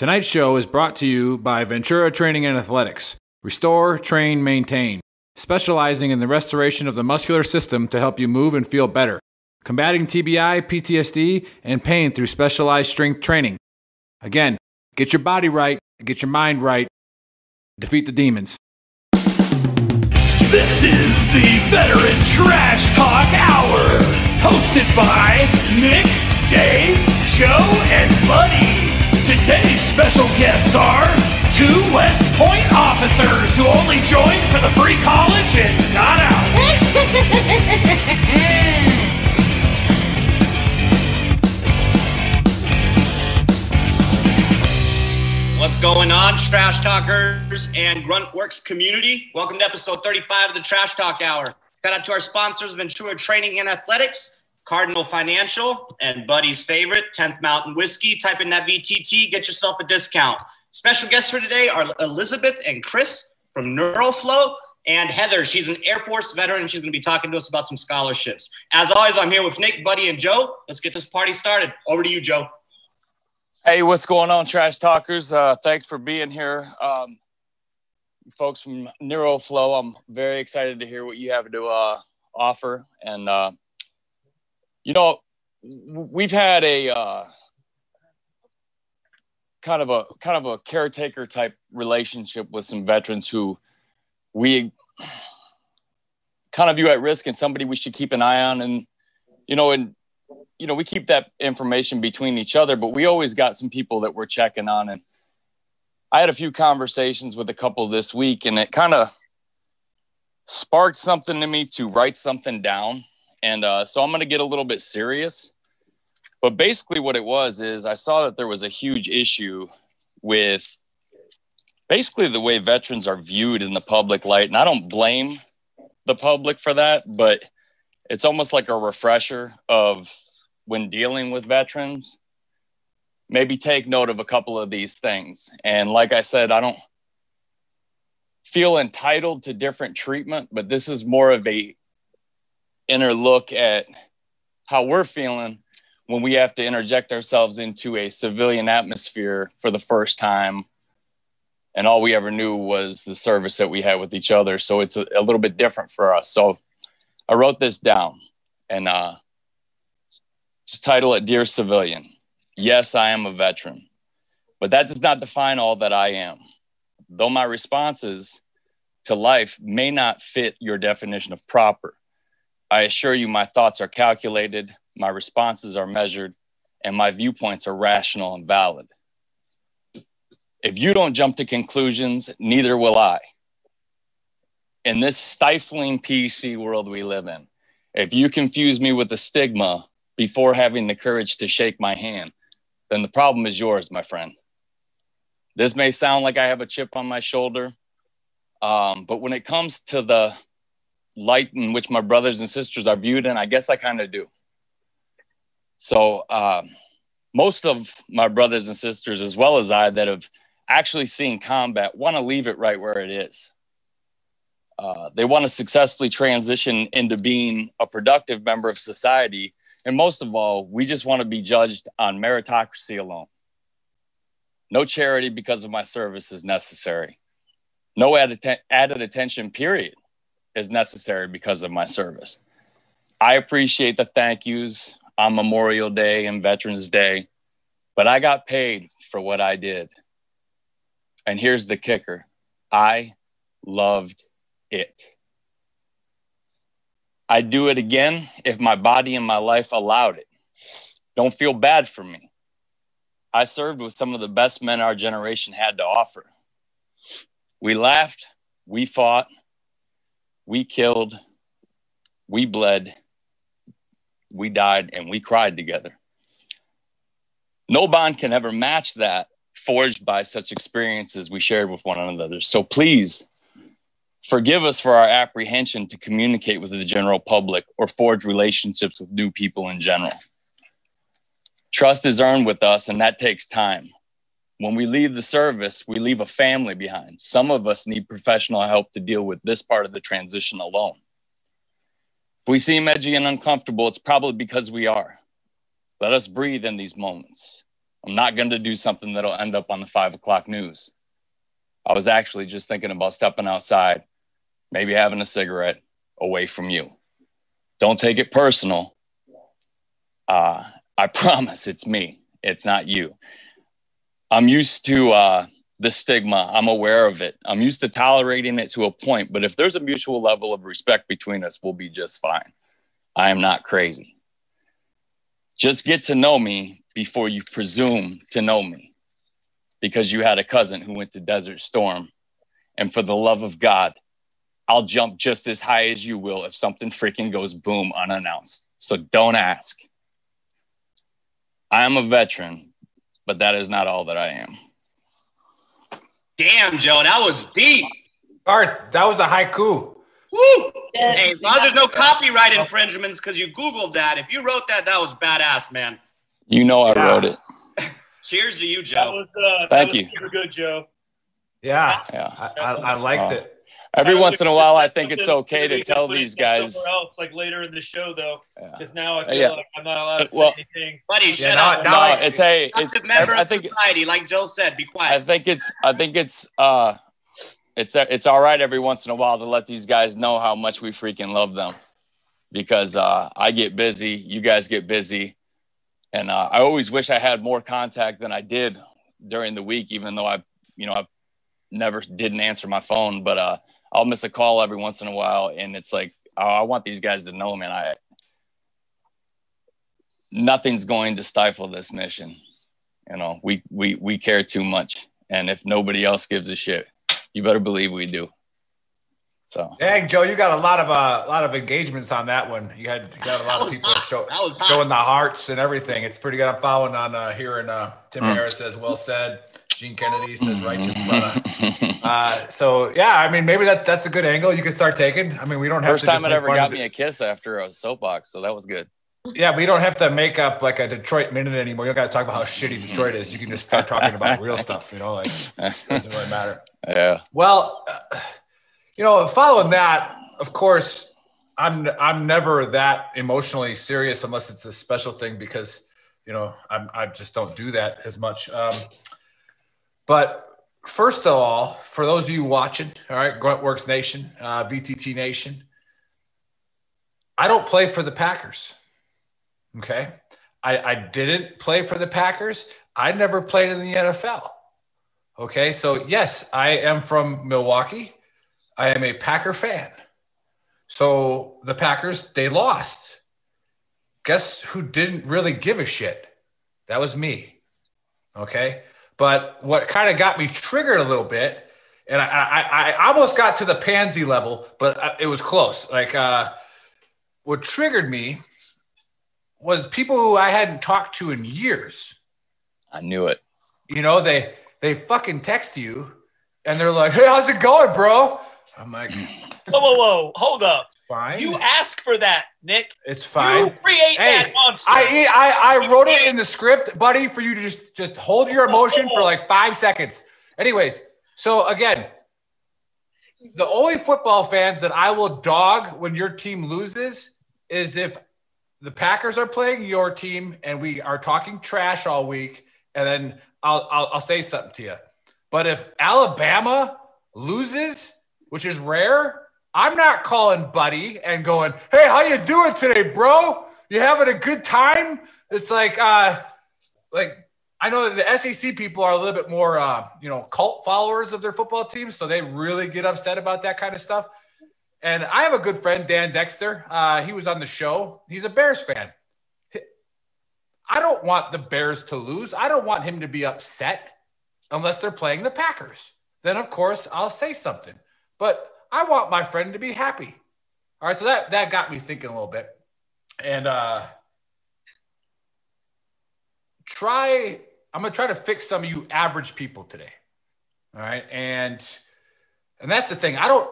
Tonight's show is brought to you by Ventura Training and Athletics. Restore, train, maintain. Specializing in the restoration of the muscular system to help you move and feel better. Combating TBI, PTSD, and pain through specialized strength training. Again, get your body right, get your mind right, defeat the demons. This is the Veteran Trash Talk Hour, hosted by Nick, Dave, Joe, and Buddy. Today's special guests are two West Point officers who only joined for the free college and got out. What's going on, Trash Talkers and Gruntworks community? Welcome to episode 35 of the Trash Talk Hour. Shout out to our sponsors, Ventura Training and Athletics, Cardinal Financial, and Buddy's favorite, 10th Mountain Whiskey. Type in that VTT, get yourself a discount. Special guests for today are Elizabeth and Chris from NeuroFlow, and Heather. She's an Air Force veteran, she's going to be talking to us about some scholarships. As always, I'm here with Nick, Buddy, and Joe. Let's get this party started. Over to you, Joe. Hey, what's going on, Trash Talkers? Uh, thanks for being here. Um, folks from NeuroFlow, I'm very excited to hear what you have to uh, offer. And, uh, you know, we've had a uh, kind of a kind of a caretaker type relationship with some veterans who we kind of view at risk and somebody we should keep an eye on. And, you know, and you know, we keep that information between each other, but we always got some people that we're checking on. And I had a few conversations with a couple this week, and it kind of sparked something to me to write something down. And uh, so I'm going to get a little bit serious. But basically, what it was is I saw that there was a huge issue with basically the way veterans are viewed in the public light. And I don't blame the public for that, but it's almost like a refresher of when dealing with veterans, maybe take note of a couple of these things. And like I said, I don't feel entitled to different treatment, but this is more of a inner look at how we're feeling when we have to interject ourselves into a civilian atmosphere for the first time and all we ever knew was the service that we had with each other so it's a, a little bit different for us so i wrote this down and uh, just title it Dear Civilian. Yes, I am a veteran, but that does not define all that I am. Though my responses to life may not fit your definition of proper, I assure you my thoughts are calculated, my responses are measured, and my viewpoints are rational and valid. If you don't jump to conclusions, neither will I. In this stifling PC world we live in, if you confuse me with the stigma before having the courage to shake my hand, then the problem is yours, my friend. This may sound like I have a chip on my shoulder, um, but when it comes to the light in which my brothers and sisters are viewed in, I guess I kind of do. So, uh, most of my brothers and sisters, as well as I, that have actually seen combat, want to leave it right where it is. Uh, they want to successfully transition into being a productive member of society and most of all, we just want to be judged on meritocracy alone. No charity because of my service is necessary. No added, added attention, period, is necessary because of my service. I appreciate the thank yous on Memorial Day and Veterans Day, but I got paid for what I did. And here's the kicker I loved it. I'd do it again if my body and my life allowed it. Don't feel bad for me. I served with some of the best men our generation had to offer. We laughed, we fought, we killed, we bled, we died, and we cried together. No bond can ever match that forged by such experiences we shared with one another. So please Forgive us for our apprehension to communicate with the general public or forge relationships with new people in general. Trust is earned with us, and that takes time. When we leave the service, we leave a family behind. Some of us need professional help to deal with this part of the transition alone. If we seem edgy and uncomfortable, it's probably because we are. Let us breathe in these moments. I'm not going to do something that'll end up on the five o'clock news. I was actually just thinking about stepping outside, maybe having a cigarette away from you. Don't take it personal. Uh, I promise it's me, it's not you. I'm used to uh, the stigma, I'm aware of it. I'm used to tolerating it to a point, but if there's a mutual level of respect between us, we'll be just fine. I am not crazy. Just get to know me before you presume to know me because you had a cousin who went to Desert Storm. And for the love of God, I'll jump just as high as you will if something freaking goes boom unannounced. So don't ask. I am a veteran, but that is not all that I am. Damn, Joe, that was deep. Art, that was a haiku. Woo! Hey, as long as there's no copyright infringements because you Googled that. If you wrote that, that was badass, man. You know I wrote it. Cheers to you, That Joe. was, uh, that Thank was you. super good, Joe. Yeah, Yeah. I, I, I liked Oh. it. Every That once in a while, I think it's okay to tell these guys. else, like later in the show, though, Yeah. because now I feel Yeah. like I'm not allowed to say anything. Buddy, Yeah, shut now- up. now No, it's hey, it's. Active member I of think society, like Joe said. Be quiet. I quiet. think it's I think it's uh it's it's all right every once in a while to let these guys know how much we freaking love them because uh I get busy, you guys get busy, and uh, I always wish I had more contact than I did during the week, even though I you know I never didn't answer my phone, but uh I'll miss a call every once in a while, and it's like oh, I want these guys to know, man, I nothing's going to stifle this mission you know we we we care too much and if nobody else gives a shit you better believe we do so Dang, Joe, you got a lot of uh, a lot of engagements on that one. You had you got a lot of people show, That was hot. showing the hearts and everything. It's pretty good. I'm following on uh, here, and uh, Tim Mm. Harris says, "Well said." Gene Kennedy says, "Righteous brother." Uh, so yeah, I mean, maybe that's that's a good angle you can start taking. I mean, we don't have first time it ever got me a kiss after a soapbox so that was good Yeah, we don't have to make up like a Detroit minute anymore. You don't got to talk about how shitty Detroit is. You can just start talking about real stuff. You know, like it doesn't really matter. yeah Well, uh, you know, following that, of course, I'm I'm never that emotionally serious unless it's a special thing because you know I'm, I just don't do that as much. Um, but first of all, for those of you watching, all right, Gruntworks Nation, uh, VTT Nation, I don't play for the Packers. Okay, I, I didn't play for the Packers. I never played in the NFL. Okay, so yes, I am from Milwaukee. I am a Packer fan. So the Packers, they lost. Guess who didn't really give a shit? That was me. Okay. But what kind of got me triggered a little bit, and I, I, I almost got to the pansy level, but it was close. Like, uh, what triggered me was people who I hadn't talked to in years i knew it you know, they they fucking text you and they're like, "Hey, how's it going, bro?" I'm like, Whoa, whoa, whoa! Hold up! "Fine, You ask for that, Nick. it's fine. You fine." create Hey, that monster. I, I I wrote it in the script, buddy, for you to just just hold your emotion for like five seconds. Anyways, so again, the only football fans that I will dog when your team loses is if the Packers are playing your team and we are talking trash all week, and then I'll I'll, I'll say something to you. But if Alabama loses, which is rare, I'm not calling Buddy and going, "Hey, how you doing today, bro? You having a good time?" It's like, uh, like I know that the SEC people are a little bit more, uh, you know, cult followers of their football teams, so they really get upset about that kind of stuff. And I have a good friend, Dan Dexter. Uh, he was on the show. He's a Bears fan. I don't want the Bears to lose. I don't want him to be upset unless they're playing the Packers. Then, of course, I'll say something. But I want my friend to be happy. All right, so that that got me thinking a little bit. And uh try I'm going to try to fix some of you average people today. All right? And and that's the thing. I don't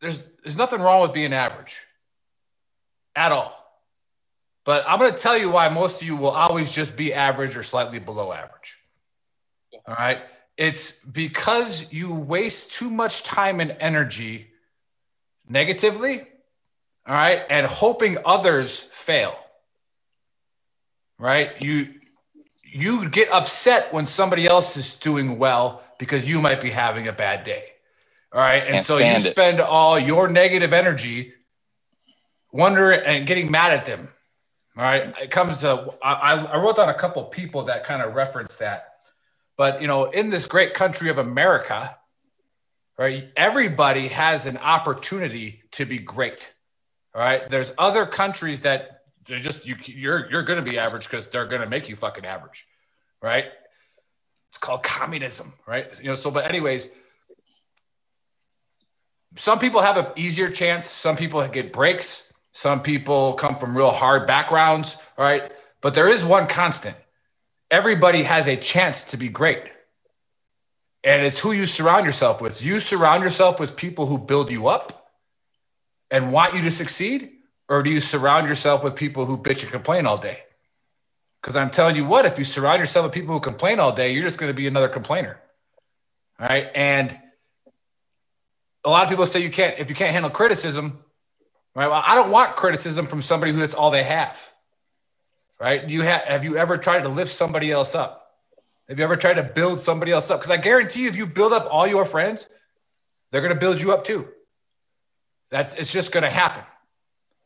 there's there's nothing wrong with being average at all. But I'm going to tell you why most of you will always just be average or slightly below average. All right? It's because you waste too much time and energy negatively, all right, and hoping others fail. Right? You you get upset when somebody else is doing well because you might be having a bad day. All right. And Can't so you it. spend all your negative energy wondering and getting mad at them. All right. It comes to, I, I wrote down a couple people that kind of reference that. But, you know, in this great country of America, right, everybody has an opportunity to be great. Right. There's other countries that they're just, you, you're, you're going to be average because they're going to make you fucking average. Right. It's called communism. Right. You know, so, but, anyways, some people have an easier chance. Some people get breaks. Some people come from real hard backgrounds. Right. But there is one constant everybody has a chance to be great. And it's who you surround yourself with. You surround yourself with people who build you up and want you to succeed, or do you surround yourself with people who bitch and complain all day? Because I'm telling you what, if you surround yourself with people who complain all day, you're just going to be another complainer. All right. And a lot of people say you can't, if you can't handle criticism, right? Well, I don't want criticism from somebody who that's all they have. Right? You have have you ever tried to lift somebody else up? Have you ever tried to build somebody else up? Because I guarantee you, if you build up all your friends, they're going to build you up too. That's it's just going to happen.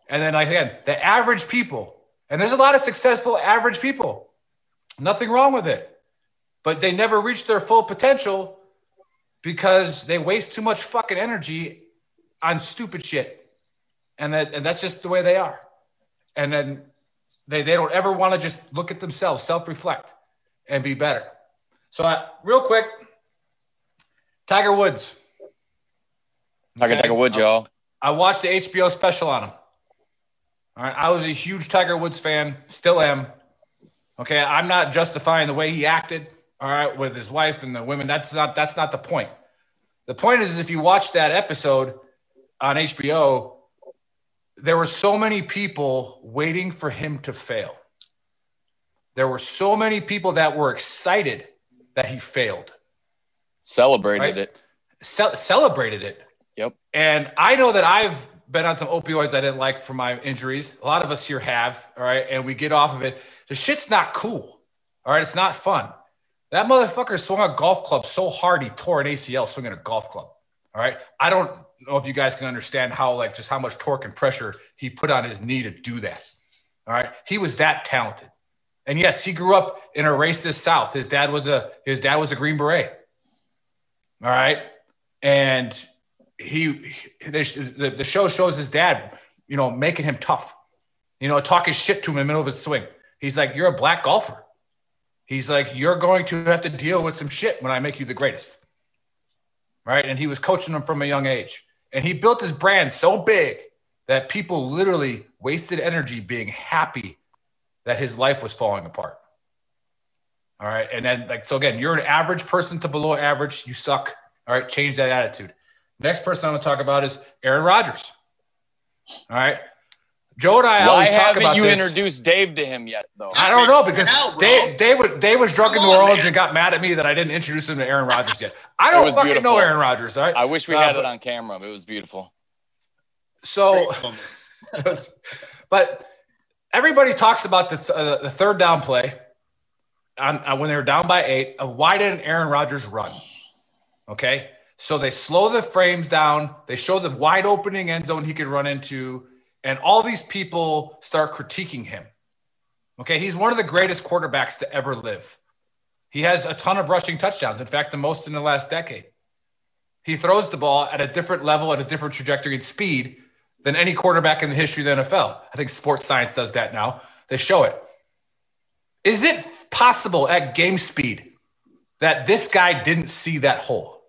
And then, again, the average people, and there's a lot of successful average people, nothing wrong with it, but they never reach their full potential because they waste too much fucking energy on stupid shit, and that and that's just the way they are. And then they, they don't ever want to just look at themselves, self reflect, and be better. So, uh, real quick, Tiger Woods. Tiger Okay. Tiger Woods, y'all. I watched the HBO special on him. All right. I was a huge Tiger Woods fan, still am. Okay. I'm not justifying the way he acted, all right, with his wife and the women. That's not that's not the point. The point is, is if you watch that episode on HBO, there were so many people waiting for him to fail. There were so many people that were excited that he failed Celebrated Right. it. ce- celebrated it. Yep. And I know that I've been on some opioids I didn't like for my injuries. A lot of us here have. All right. And we get off of it. The shit's not cool. All right. It's not fun. That motherfucker swung a golf club so hard he tore an ACL swinging a golf club. All right. I don't know if you guys can understand how, like, just how much torque and pressure he put on his knee to do that. All right. He was that talented. And yes, he grew up in a racist South. His dad was a his dad was a Green Beret. All right. And he, the, the show shows his dad, you know, making him tough, you know, talking shit to him in the middle of his swing. He's like, You're a black golfer. He's like, You're going to have to deal with some shit when I make you the greatest. Right. And he was coaching him from a young age. And he built his brand so big that people literally wasted energy being happy that his life was falling apart. All right. And then, like, so again, you're an average person to below average. You suck. All right. Change that attitude. Next person I'm going to talk about is Aaron Rodgers. All right. Joe and I Why always talk haven't about you this. introduced Dave to him yet, though? I don't know because Hell. Dave, Dave, was- Dave was drunk in New Orleans and got mad at me that I didn't introduce him to Aaron Rodgers yet. I don't fucking beautiful. know Aaron Rodgers. All right. I wish we Uh, had but- it on camera. but It was beautiful. So, but everybody talks about the, th- uh, the third down play on, uh, when they were down by eight of why didn't Aaron Rodgers run? Okay. So they slow the frames down. They show the wide opening end zone he could run into, and all these people start critiquing him. Okay. He's one of the greatest quarterbacks to ever live. He has a ton of rushing touchdowns. In fact, the most in the last decade. He throws the ball at a different level, at a different trajectory and speed than any quarterback in the history of the NFL. I think sports science does that now. They show it. Is it possible at game speed that this guy didn't see that hole?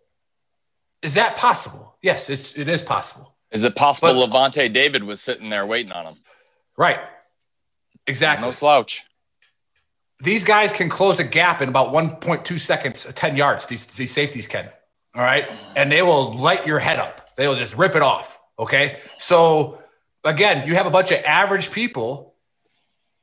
Is that possible? Yes, it's, it is possible. Is it possible But- Lavonte David was sitting there waiting on him? Right. Exactly. No slouch. these guys can close a gap in about 1.2 seconds, uh, 10 yards. These, these safeties can. All right. And they will light your head up. They will just rip it off. Okay. So again, you have a bunch of average people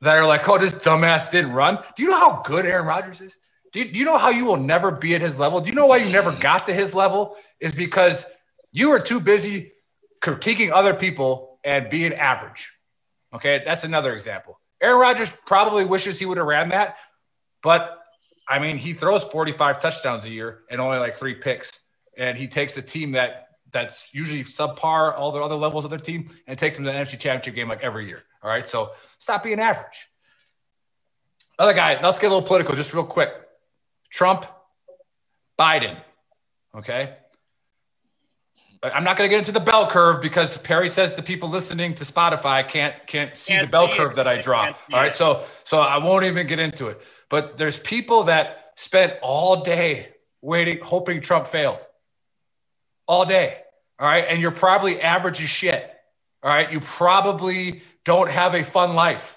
that are like, oh, this dumbass didn't run. Do you know how good Aaron Rodgers is? Do you, do you know how you will never be at his level? Do you know why you never got to his level? Is because you were too busy critiquing other people and being average. Okay. That's another example. Aaron Rodgers probably wishes he would have ran that, But I mean, he throws 45 touchdowns a year and only like three picks. And he takes a team that that's usually subpar all the other levels of their team and takes them to the NFC championship game like every year. All right. So stop being average. Other guy, let's get a little political just real quick. Trump, Biden. Okay. I'm not going to get into the bell curve because Perry says the people listening to Spotify can't can't see Can't the bell see it. curve that I draw. All right, it. so so I won't even get into it. But there's people that spent all day waiting, hoping Trump failed. All day. All right, and you're probably average as shit. All right, you probably don't have a fun life.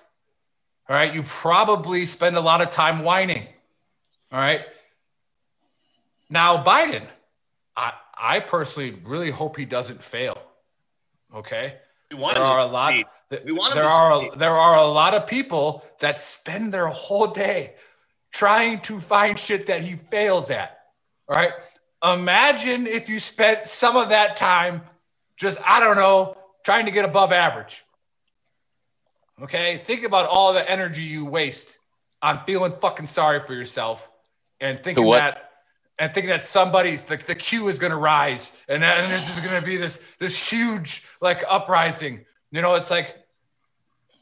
All right, you probably spend a lot of time whining. All right. Now Biden, I I personally really hope he doesn't fail. Okay. We want There are a lot. th- We want there are succeed. there are a lot of people that spend their whole day trying to find shit that he fails at. All right. Imagine if you spent some of that time just I don't know trying to get above average. Okay. Think about all the energy you waste on feeling fucking sorry for yourself and thinking what? that and thinking that somebody's the, the queue is going to rise and, and this is going to be this this huge like uprising you know it's like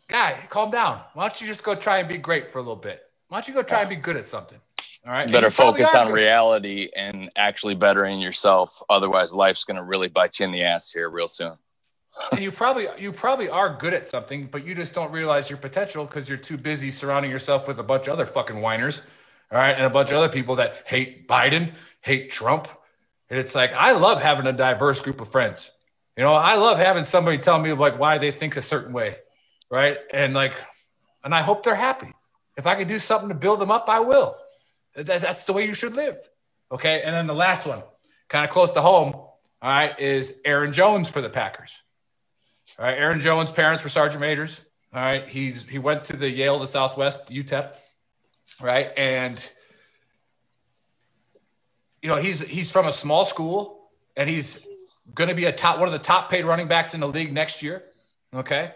guy calm down why don't you just go try and be great for a little bit why don't you go try and be good at something all right You better focus on good. reality and actually bettering yourself. Otherwise, life's going to really bite you in the ass here real soon. and you probably you probably are good at something but you just don't realize your potential because you're too busy surrounding yourself with a bunch of other fucking whiners all right and a bunch of other people that hate biden hate trump. And it's like i love having a diverse group of friends. You know i love having somebody tell me like why they think a certain way right? And like and i hope they're happy. If i can do something to build them up i will. That- that's the way you should live okay? And then the last one kind of close to home all right is aaron jones for the packers. All right, Aaron Jones' parents were sergeant majors. All right, he's he went to the Yale, the Southwest, UTEP. Right, and you know he's he's from a small school, and he's going to be a top one of the top paid running backs in the league next year. Okay,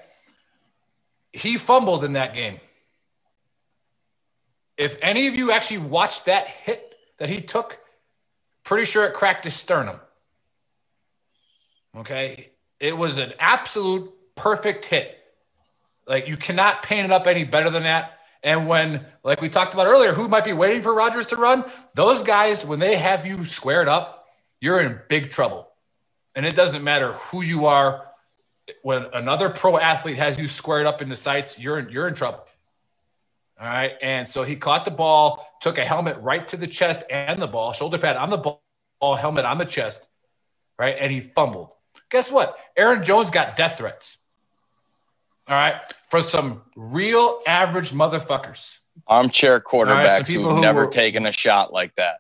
he fumbled in that game. If any of you actually watched that hit that he took, pretty sure it cracked his sternum. Okay. It was an absolute perfect hit. Like you cannot paint it up any better than that. And when, like we talked about earlier, who might be waiting for Rodgers to run? Those guys, when they have you squared up, you're in big trouble. And it doesn't matter who you are. When another pro athlete has you squared up in the sights, you're in, you're in trouble. All right. And so he caught the ball, took a helmet right to the chest and the ball, shoulder pad on the ball, helmet on the chest, right? And he fumbled. Guess what? Aaron Jones got death threats. All right. For some real average motherfuckers. Armchair right, so quarterbacks who've who never were- taken a shot like that.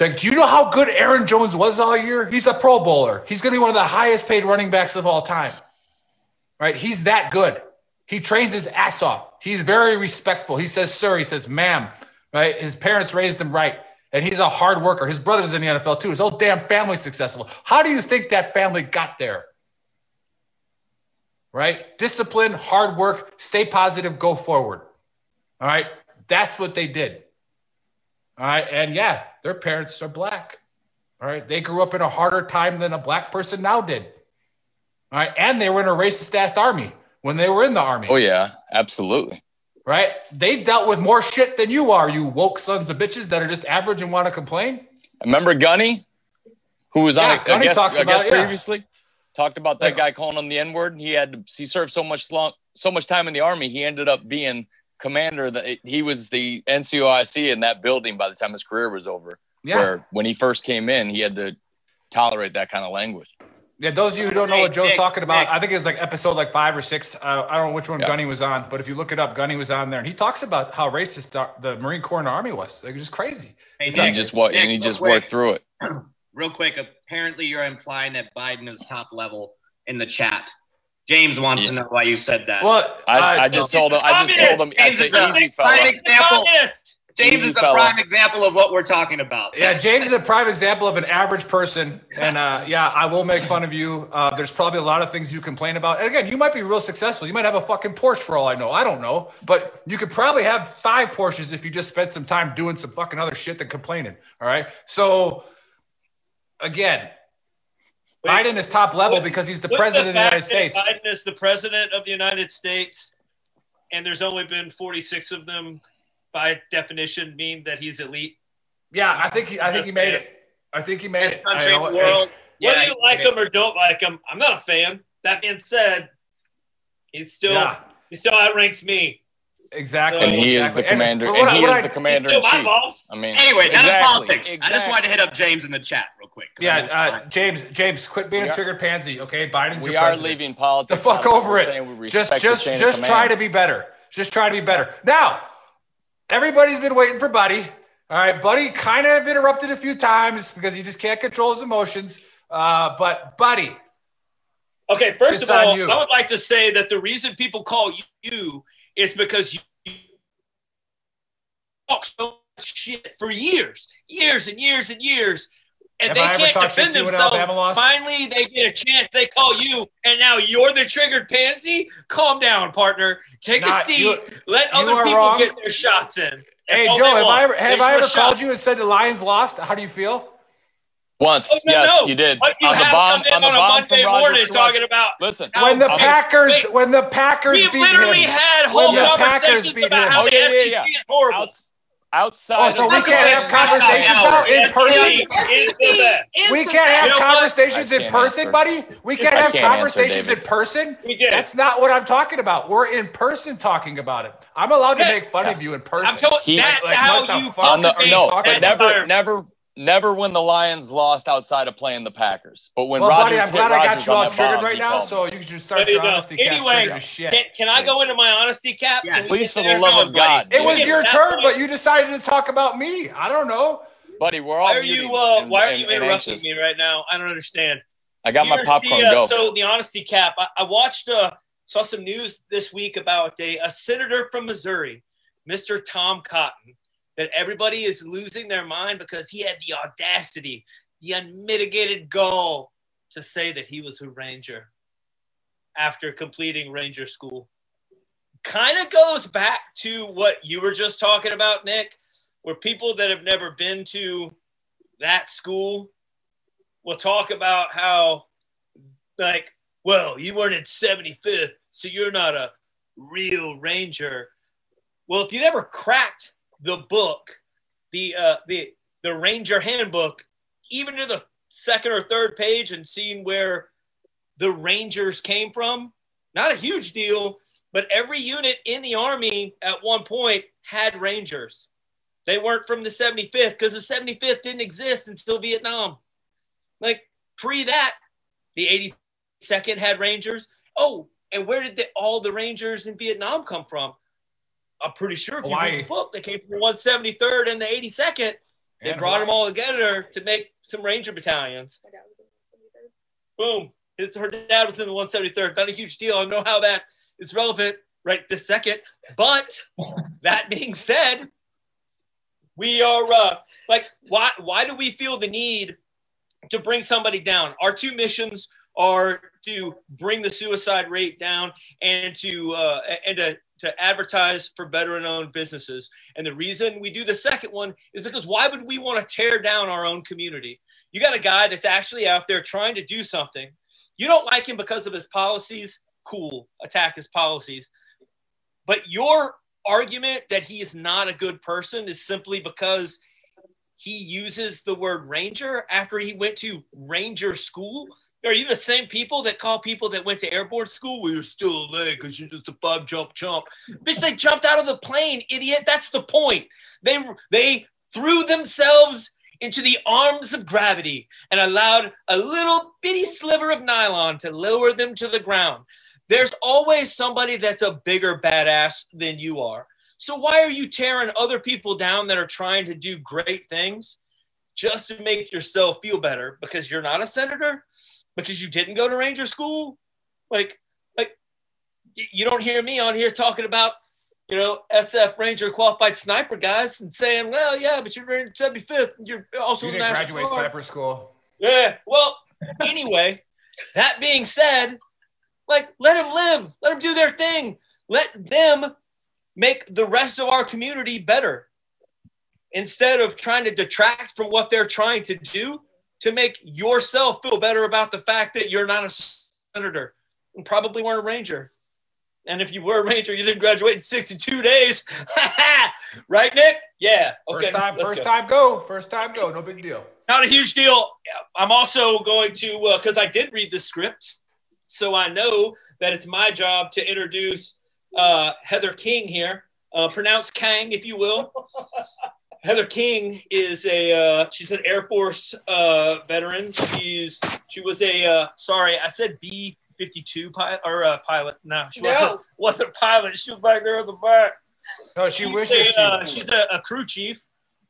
Like, do you know how good Aaron Jones was all year? He's a pro bowler. He's going to be one of the highest paid running backs of all time. Right? He's that good. He trains his ass off. He's very respectful. He says, sir. He says, ma'am. Right? His parents raised him right. And he's a hard worker. His brother's in the NFL too. His whole damn family's successful. How do you think that family got there? Right? Discipline, hard work, stay positive, go forward. All right. That's what they did. All right. And yeah, their parents are black. All right. They grew up in a harder time than a black person now did. All right. And they were in a racist ass army when they were in the army. Oh yeah, absolutely. Right. They dealt with more shit than you are, you woke sons of bitches that are just average and want to complain. Remember Gunny, who was Yeah, on a, Gunny I guess, talks about it, yeah. Previously talked about that Like- guy calling him the N word. He had he served so much long so much time in the army. He ended up being commander. That he was the NCOIC in that building by the time his career was over. Yeah. Where when he first came in, he had to tolerate that kind of language. Yeah, those of you who don't know what Joe's Nick, talking about, Nick. I think it was like episode like five or six. Uh, I don't know which one Yeah. Gunny was on, but if you look it up, Gunny was on there, and he talks about how racist the, the Marine Corps and Army was. Like, it was just crazy. Hey, Nick, he just what and he just worked through it. Real quick, apparently you're implying that Biden is top level in the chat. James wants to know why you said that. Well, I, I just told him. I just told him. James It's an a easy prime example. James easy is a fella. prime example of what we're talking about. Yeah, James is a prime example of an average person, and uh, yeah, I will make fun of you. Uh, there's probably a lot of things you complain about. And again, you might be real successful. You might have a fucking Porsche for all I know. I don't know, but you could probably have five Porsches if you just spent some time doing some fucking other shit than complaining. All right, so again, Wait, Biden is top level because he's the president of the United States. Biden is the president of the United States, and there's only been 46 of them. By definition, mean that he's elite. Yeah, I think he, I think he made it. I think he made Best it. country I in know- the world. Whether Yeah, you like him or don't like him, I'm not a fan. That being said, he's still Yeah, he still outranks me. Exactly. And he is the commander, but and what I- he what is I- the commander still in my chief. boss. I mean, Anyway, none of exactly, politics. I just wanted to hit up James in the chat real quick. Yeah, uh, James, James, quit being We a are- triggered pansy. Okay, Biden's We your are president. leaving the fuck over it. Just, just, just try to be better. Just try to be better. Now, everybody's been waiting for Buddy. All right, Buddy kind of interrupted a few times because he just can't control his emotions. Uh, but Buddy, Okay, first of all, you. I would like to say that the reason people call you is because you talk so much shit for years, years and years and years, and Have they can't defend to you when themselves. Finally, they get a chance. They call you, and now you're the triggered pansy. Calm down, partner. Take Nah, a seat. you- Let you other people wrong. get their shots in. hey That's all Joe, have. I ever have I ever called you and said the Lions lost? How do you feel? Once, Oh, no, yes, no. you did. But you on the bomb, on the on bomb Monday from Roger morning talking about Listen, how- When the Okay, Packers, wait. when the Packers we beat literally him. had whole When the Packers conversations beat about him. how Oh, the yeah, yeah, yeah. is horrible. outs- outside. Oh, so we can't have conversations now in person. We can't have You know what? conversations in person, buddy. We can't have conversations in person. That's not what I'm talking about. We're in person talking about it. I'm allowed to make fun of you in person. I'm telling He- that's how you fuck on the, no, but never, never, never when the Lions lost outside of playing the Packers. But when well, Rodgers buddy, I'm hit glad I got Rodgers you all triggered bomb, right now. called So me. you should start There you your go. honesty cap Anyway, shit. Can, can I go into my honesty cap? Yes. Can Please, for the love going, of buddy. God, it was your turn, point- but you decided to talk about me. I don't know. buddy, we're all Why are you? Uh, and- why are you and interrupting anxious. me right now? I don't understand. I got my popcorn. the, uh, go. So the honesty cap. I, I watched. Uh, saw some news this week about a, a senator from Missouri, Mr. Tom Cotton, that everybody is losing their mind because he had the audacity, the unmitigated gall to say that he was a ranger after completing ranger school. Kind of goes back to what you were just talking about, Nick, where people that have never been to that school will talk about how, like, well, you weren't in 75th, so you're not a real ranger. Well, if you never cracked the book, the uh, the the ranger handbook, even to the second or third page, and seeing where the rangers came from, not a huge deal. But every unit in the army at one point had rangers. They weren't from the 75th because the 75th didn't exist until Vietnam. Like pre that, the 82nd had Rangers. Oh, and where did the, all the Rangers in Vietnam come from? I'm pretty sure if you Hawaii. read the book, they came from the 173rd and the 82nd. They And brought them all together to make some Ranger battalions. Boom. His, her dad was in the 173rd. Not a huge deal. I don't know how that is relevant right this second. But that being said, we are uh, like, why, why do we feel the need to bring somebody down? Our two missions are to bring the suicide rate down and to uh, and to, to advertise for veteran-owned businesses. And the reason we do the second one is because why would we want to tear down our own community? You got a guy that's actually out there trying to do something. You don't like him because of his policies. Cool, attack his policies. But your argument that he is not a good person is simply because he uses the word ranger after he went to ranger school. Are you the same people that call people that went to airborne school? Well, you're still leg because you're just a five jump chump. Bitch, they jumped out of the plane, idiot. That's the point. They they threw themselves into the arms of gravity and allowed a little bitty sliver of nylon to lower them to the ground. There's always somebody that's a bigger badass than you are. So why are you tearing other people down that are trying to do great things just to make yourself feel better because you're not a senator? Because you didn't go to ranger school? Like like you don't hear me on here talking about you know, SF Ranger qualified sniper guys and saying, well, yeah, but you're in 75th. You're also You didn't National graduate Guard." sniper school. Yeah. Well, anyway, that being said, like let them live, let them do their thing, let them make the rest of our community better instead of trying to detract from what they're trying to do to make yourself feel better about the fact that you're not a senator and probably weren't a ranger. And if you were a ranger, you didn't graduate in 62 days. right, Nick? Yeah. Okay. First time, first go time go. First time go. No big deal. not a huge deal. I'm also going to because I did read the script, so I know that it's my job to introduce uh, Heather King here, uh, pronounced Kang, if you will. Heather King is a uh, she's an Air Force uh, veteran. She's she was a uh, sorry I said B fifty two pilot or uh, pilot. No, she No. wasn't wasn't pilot. She was back there in the back. No, she She's wishes a, she. uh, she's a, a crew chief.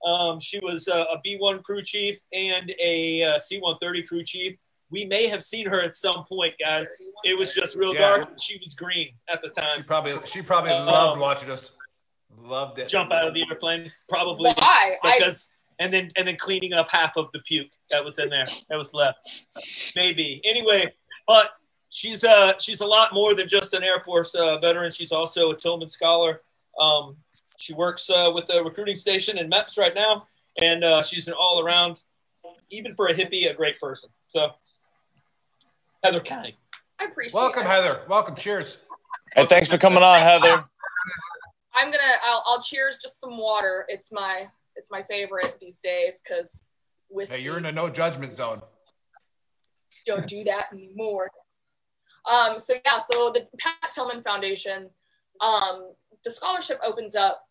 Um, she was a, a B1 crew chief and a uh, C130 crew chief. We may have seen her at some point, guys. It was just real Yeah. dark. She was green at the time. She time. probably, she probably Uh, loved watching us. Loved it. Jump out of the airplane, probably Why? I, because, and then and then cleaning up half of the puke that was in there that was left. Maybe anyway, but she's uh she's a lot more than just an Air Force uh, veteran. She's also a Tillman scholar. Um, she works uh, with the recruiting station in MEPS right now, and uh, she's an all around, even for a hippie, a great person. So, Heather Kang. I appreciate it. Welcome, it. Heather. Welcome. Cheers. Hey, thanks for coming on, Heather. I'm gonna. I'll, I'll cheers just some water. It's my. It's my favorite these days because whiskey. Hey, you're in a no judgment zone. don't do that anymore. Um, so yeah, so the Pat Tillman Foundation, um, the scholarship opens up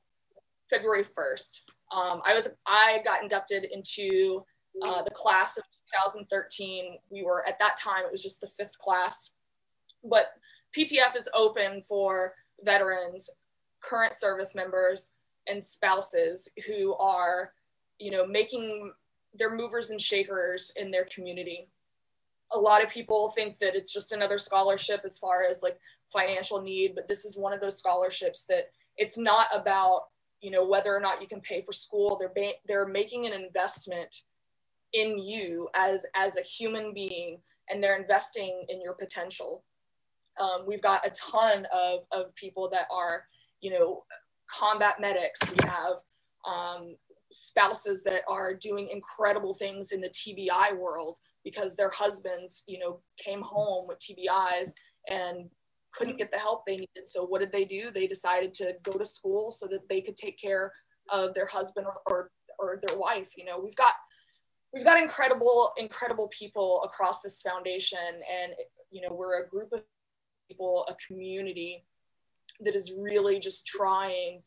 February 1st. Um, I was I got inducted into uh, the class of 2013. We were at that time it was just the fifth class, but PTF is open for veterans, current service members, and spouses who are, you know, making their movers and shakers in their community. A lot of people think that it's just another scholarship as far as like financial need but this is one of those scholarships that it's not about you know whether or not you can pay for school. They're ba- they're making an investment in you as as a human being and they're investing in your potential. Um, we've got a ton of of people that are you know combat medics we have um, spouses that are doing incredible things in the tbi world because their husbands, you know, came home with TBIs and couldn't get the help they needed. So what did they do? They decided to go to school so that they could take care of their husband or, or, or their wife. You know, we've got we've got incredible, incredible people across this foundation. And you know, we're a group of people, a community that is really just trying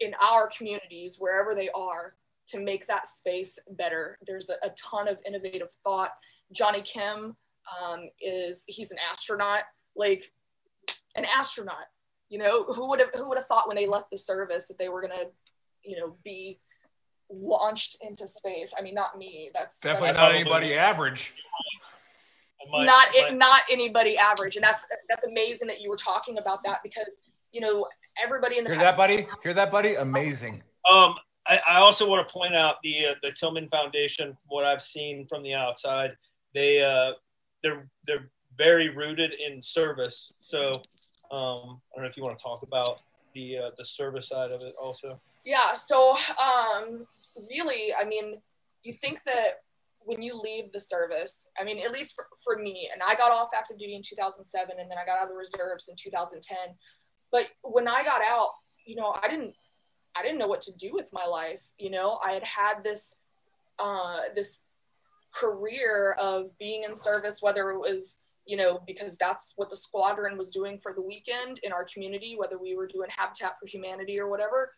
in our communities, wherever they are, to make that space better. There's a, a ton of innovative thought. Jonny Kim um, is he's an astronaut, like an astronaut. You know, who would have who would have thought when they left the service that they were gonna, you know, be launched into space? I mean, not me. That's Definitely that's not anybody average. My- not my- it, not anybody average, and that's that's amazing that you were talking about that because you know everybody in the Hear past- that, buddy? Hear that, buddy? Amazing. Um, I, I also want to point out the uh, the Tillman Foundation. What I've seen from the outside, they uh, they're they're very rooted in service. So um, I don't know if you want to talk about the uh, the service side of it also. Yeah. So, um, really, I mean, you think that when you leave the service, I mean, at least for, for me, and I got off active duty in 2007 and then I got out of the reserves in 2010. But when I got out, you know, I didn't, I didn't know what to do with my life. You know, I had had this, uh, this career of being in service, whether it was, you know, because that's what the squadron was doing for the weekend in our community, whether we were doing Habitat for Humanity or whatever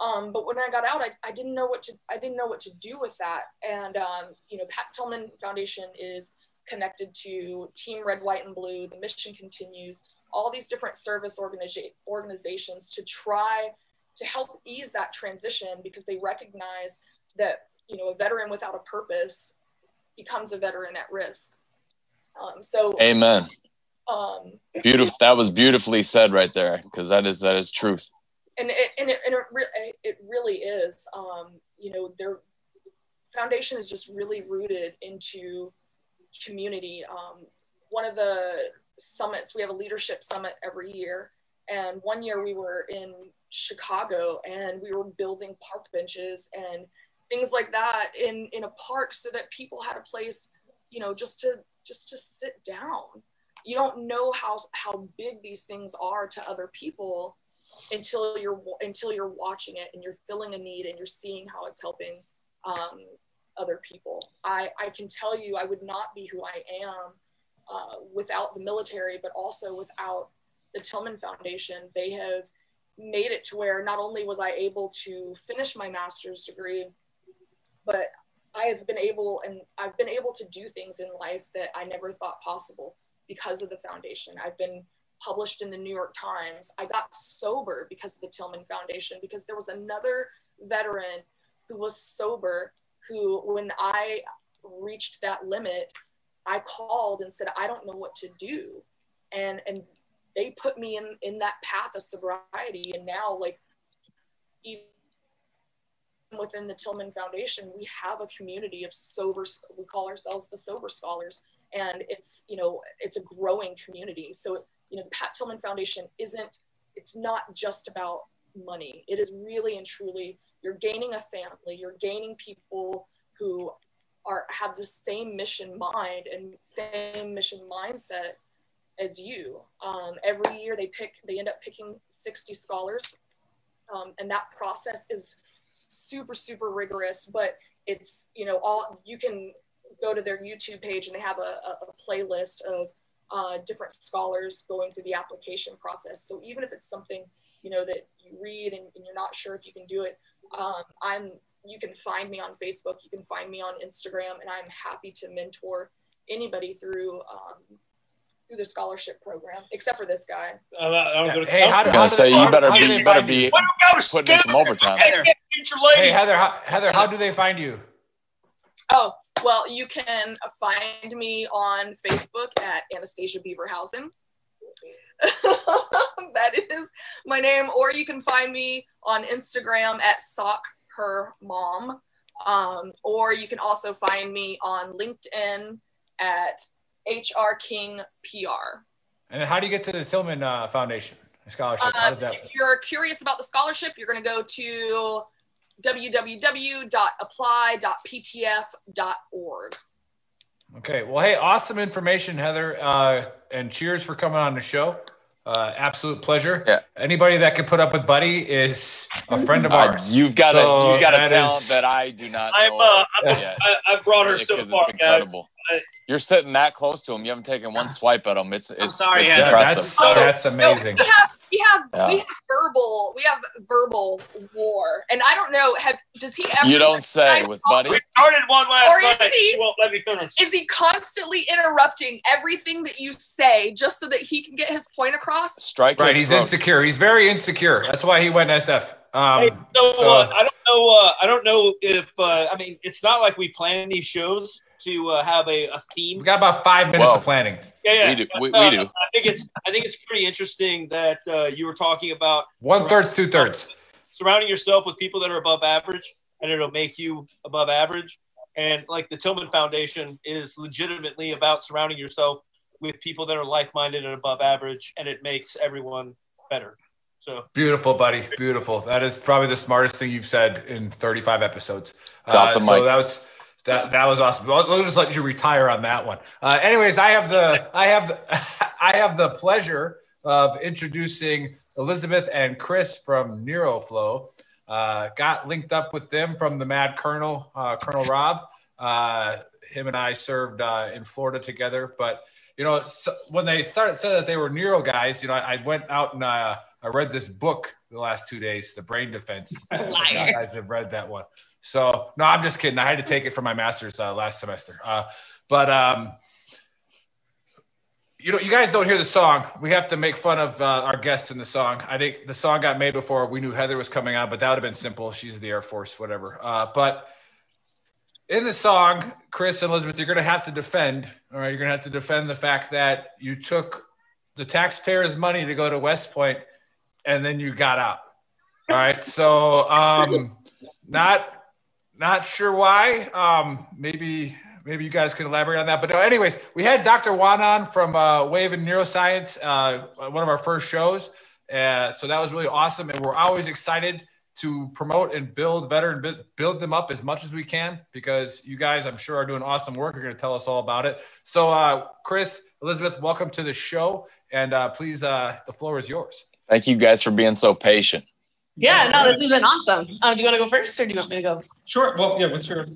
um, but when I got out, I, I didn't know what to I didn't know what to do with that. And um, you know, Pat Tillman Foundation is connected to Team Red, White, and Blue. The mission continues. All these different service organiza- organizations to try to help ease that transition because they recognize that you know a veteran without a purpose becomes a veteran at risk. Um, so Amen. Um, Beautiful. That was beautifully said right there, because that is that is truth. And it and it, and it, re- it really is um you know their foundation is just really rooted into community. Um one of the summits we have a leadership summit every year. And one year we were in chicago and we were building park benches and things like that in in a park so that people had a place you know just to just to sit down. You don't know how how big these things are to other people until you're until you're watching it and you're filling a need and you're seeing how it's helping um, other people. I I can tell you I would not be who I am uh, without the military, but also without the Tillman Foundation. They have made it to where not only was I able to finish my master's degree, but I have been able and I've been able to do things in life that I never thought possible because of the foundation. I've been published in the New York Times. I got sober because of the Tillman Foundation because there was another veteran who was sober who when I reached that limit, I called and said I don't know what to do. And and they put me in in that path of sobriety and now like even within the Tillman Foundation, we have a community of sober we call ourselves the sober scholars and it's you know it's a growing community. So you know the Pat Tillman Foundation isn't it's not just about money. It is really and truly you're gaining a family, you're gaining people who are have the same mission mind and same mission mindset as you. Um, every year they pick they end up picking 60 scholars. Um, and that process is super super rigorous but it's you know all you can go to their youtube page and they have a, a, a playlist of uh, different scholars going through the application process so even if it's something you know that you read and, and you're not sure if you can do it um, i'm you can find me on facebook you can find me on instagram and i'm happy to mentor anybody through um, through the scholarship program except for this guy I'm, not- I'm gonna, Hey, how I do- was gonna say how you better be you better be Why don't you go to putting in some overtime. I can't get your lady. Hey Heather, how, Heather, how do they find you? Oh, well, you can find me on Facebook at Anastasia Beaverhausen. that is my name, or you can find me on Instagram at sock her mom, um, or you can also find me on LinkedIn at HR King PR. And how do you get to the Tillman uh, Foundation scholarship? How Uh, does that? if you're curious about the scholarship, you're going to go to www.apply.ptf.org. Okay. Well, hey, awesome information, Heather, uh, and cheers for coming on the show. Uh, absolute pleasure. Yeah. Anybody that can put up with Buddy is a friend of Uh, ours. you've got So a you've got a that talent is- that I do not I'm, know. uh, I'm, yet. I, I brought her so far, it's guys. incredible. You're sitting that close to him. You haven't taken one swipe at him. It's it's, sorry, it's Heather. Yeah, impressive. that's that's amazing. No, we have we have Yeah. we have verbal we have verbal war, and I don't know. Have does he ever? You don't say with Buddy. We started one last Or is night. he- She won't let me finish. Is he constantly interrupting everything that you say just so that he can get his point across? Strike Right. He's throat. insecure. He's very insecure. That's why he went SF. Um, Hey, so, so- uh, I don't know. Uh, I don't know if uh, I mean it's not like we plan these shows to uh, have a, a theme. we got about five minutes Whoa. of planning. Yeah, yeah. We do. We, Uh, we do. I think it's. I think it's pretty interesting that uh, you were talking about One thirds, two thirds. surrounding yourself with people that are above average, and it'll make you above average. And like the Tillman Foundation is legitimately about surrounding yourself with people that are like-minded and above average, and it makes everyone better. So Beautiful, buddy. Beautiful. That is probably the smartest thing you've said in 35 episodes. Drop the so mic. that was that that was awesome. I'll, I'll just let you retire on that one. Uh, anyways, I have the I have the I have the pleasure of introducing Elizabeth and Chris from NeuroFlow. Uh, got linked up with them from the Mad Colonel, uh, Colonel Rob. Uh, him and I served uh, in Florida together, but you know, so when they started said that they were neuro guys, you know, I, I went out and uh, I read this book the last two days, The Brain Defense. You guys have read that one. So no, I'm just kidding. I had to take it for my master's uh, last semester. Uh, but um, you know, you guys don't hear the song. We have to make fun of uh, our guests in the song. I think the song got made before we knew Heather was coming on, but that would have been simple. She's the Air Force, whatever. Uh, but in the song, Chris and Elizabeth, you're going to have to defend. All right, you're going to have to defend the fact that you took the taxpayers' money to go to West Point, and then you got out. All right, so um, not not sure why. Um, maybe maybe you guys can elaborate on that. But anyways, we had Dr. Juan on from uh, Wave and Neuroscience, uh, one of our first shows. Uh, so that was really awesome, and we're always excited to promote and build veteran build them up as much as we can because you guys i'm sure are doing awesome work you're going to tell us all about it so uh, chris elizabeth welcome to the show and uh, please uh, the floor is yours thank you guys for being so patient yeah no this has been awesome um, do you want to go first or do you want me to go sure well yeah what's your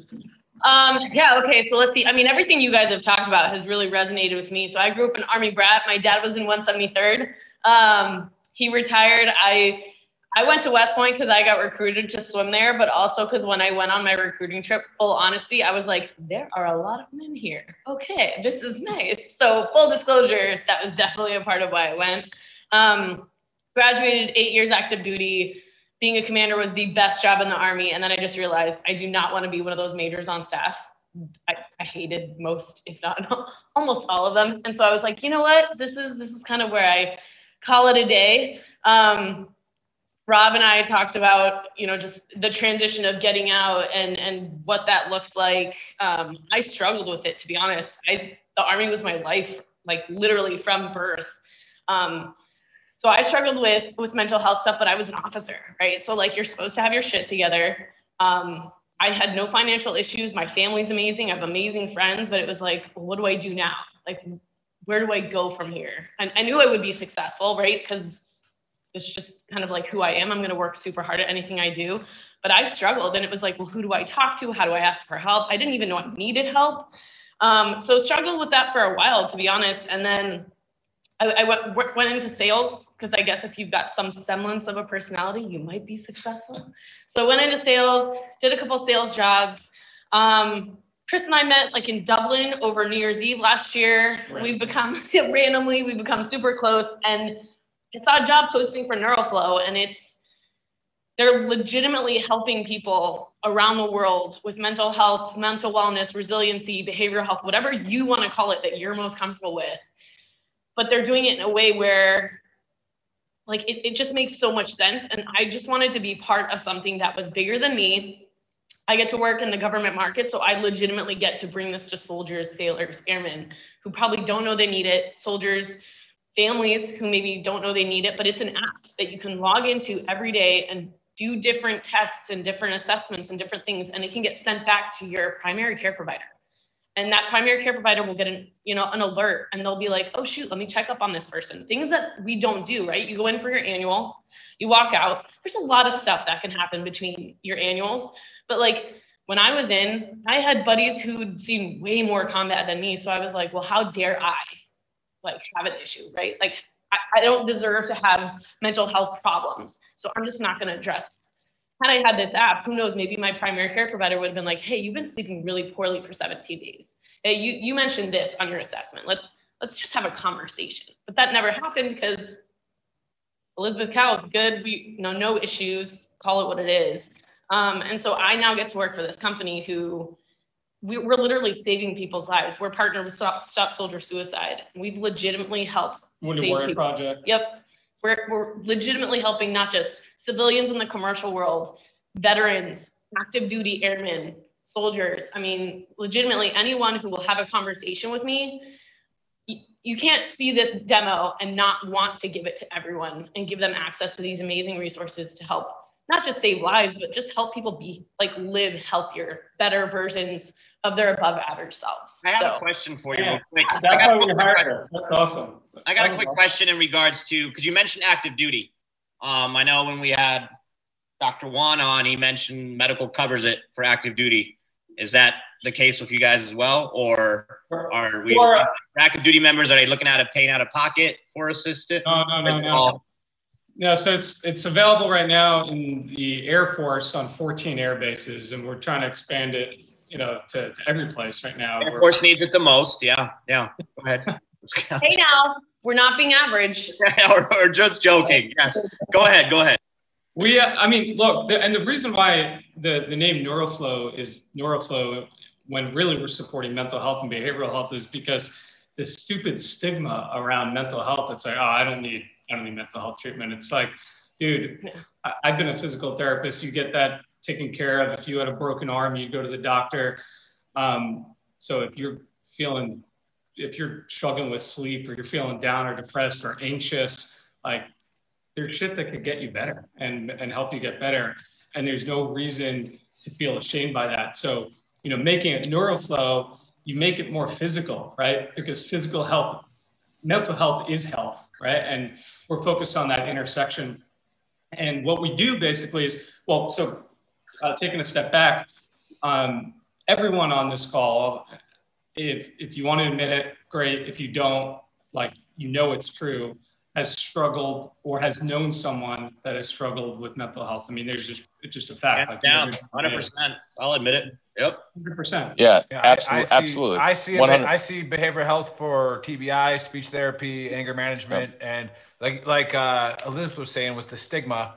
um, yeah, okay, so let's see. I mean, everything you guys have talked about has really resonated with me. So I grew up an Army brat. My dad was in 173rd. Um, he retired. I I went to West Point because I got recruited to swim there, but also because when I went on my recruiting trip, full honesty, I was like, there are a lot of men here. Okay, this is nice. So, full disclosure, that was definitely a part of why I went. Um, graduated eight years active duty. Being a commander was the best job in the Army. And then I just realized I do not want to be one of those majors on staff. I, I hated most, if not almost all of them. And so I was like, you know what? This is this is kind of where I call it a day. Um, Rob and I talked about, you know, just the transition of getting out and and what that looks like. Um, I struggled with it, to be honest. I the army was my life, like literally from birth. Um, so I struggled with with mental health stuff, but I was an officer, right? So like you're supposed to have your shit together. Um, I had no financial issues. My family's amazing. I have amazing friends, but it was like, what do I do now? Like, where do I go from here? And I knew I would be successful, right? Because it's just kind of like who I am. I'm going to work super hard at anything I do. But I struggled and it was like, well, who do I talk to? How do I ask for help? I didn't even know I needed help. Um, so struggled with that for a while, to be honest. And then I, I went, went into sales because I guess if you've got some semblance of a personality, you might be successful. So I went into sales, did a couple sales jobs. Um, Chris and I met like in Dublin over New Year's Eve last year. Right. We've become randomly, we've become super close. And I saw a job posting for Neuroflow, and it's they're legitimately helping people around the world with mental health, mental wellness, resiliency, behavioral health, whatever you want to call it that you're most comfortable with. But they're doing it in a way where like it, it just makes so much sense. And I just wanted to be part of something that was bigger than me. I get to work in the government market, so I legitimately get to bring this to soldiers, sailors, airmen who probably don't know they need it, soldiers families who maybe don't know they need it, but it's an app that you can log into every day and do different tests and different assessments and different things, and it can get sent back to your primary care provider. And that primary care provider will get an, you know, an alert and they'll be like, oh shoot, let me check up on this person. Things that we don't do, right? You go in for your annual, you walk out. There's a lot of stuff that can happen between your annuals. But like when I was in, I had buddies who'd seen way more combat than me. So I was like, well, how dare I like have an issue, right? Like I, I don't deserve to have mental health problems. So I'm just not going to address. Had I had this app, who knows, maybe my primary care provider would have been like, hey, you've been sleeping really poorly for 17 days. Hey, you, you mentioned this on your assessment. Let's let's just have a conversation. But that never happened because Elizabeth Cow is good. We you know no issues. Call it what it is. Um, and so I now get to work for this company who we, are literally saving people's lives. We're partnered with Stop, Stop Soldier Suicide. We've legitimately helped. Wounded Warrior people. Project. Yep. We're, we're legitimately helping not just civilians in the commercial world, veterans, active duty airmen, soldiers. I mean, legitimately anyone who will have a conversation with me. You, you can't see this demo and not want to give it to everyone and give them access to these amazing resources to help not just save lives, but just help people be like live healthier, better versions of their above average selves. I have so. a question for you. Yeah, that's why we hired That's awesome. I got a quick question in regards to because you mentioned active duty. Um, I know when we had Dr. Juan on, he mentioned medical covers it for active duty. Is that the case with you guys as well, or are we for, active duty members? Are they looking at it paying out of pocket for assistance? No, no, no, no. No, so it's it's available right now in the Air Force on 14 air bases, and we're trying to expand it, you know, to, to every place right now. Air Force needs it the most. Yeah, yeah. Go ahead. hey, now we're not being average. or, or just joking. Yes. Go ahead. Go ahead. We, uh, I mean, look, the, and the reason why the the name Neuroflow is Neuroflow when really we're supporting mental health and behavioral health is because this stupid stigma around mental health. It's like, oh, I don't need, I don't need mental health treatment. It's like, dude, I, I've been a physical therapist. You get that taken care of. If you had a broken arm, you go to the doctor. Um, so if you're feeling, if you're struggling with sleep or you're feeling down or depressed or anxious, like there's shit that could get you better and, and help you get better. And there's no reason to feel ashamed by that. So, you know, making it NeuroFlow, you make it more physical, right? Because physical health, mental health is health, right? And we're focused on that intersection. And what we do basically is, well, so uh, taking a step back, um, everyone on this call, if if you want to admit it, great. If you don't, like you know it's true, has struggled or has known someone that has struggled with mental health. I mean, there's just it's just a fact. Like, down, hundred percent. I'll admit it. Yep, hundred percent. Yeah, yeah absolutely, I, I see, absolutely. I see. I see behavioral health for TBI, speech therapy, anger management, yep. and like like uh, Elizabeth was saying, was the stigma,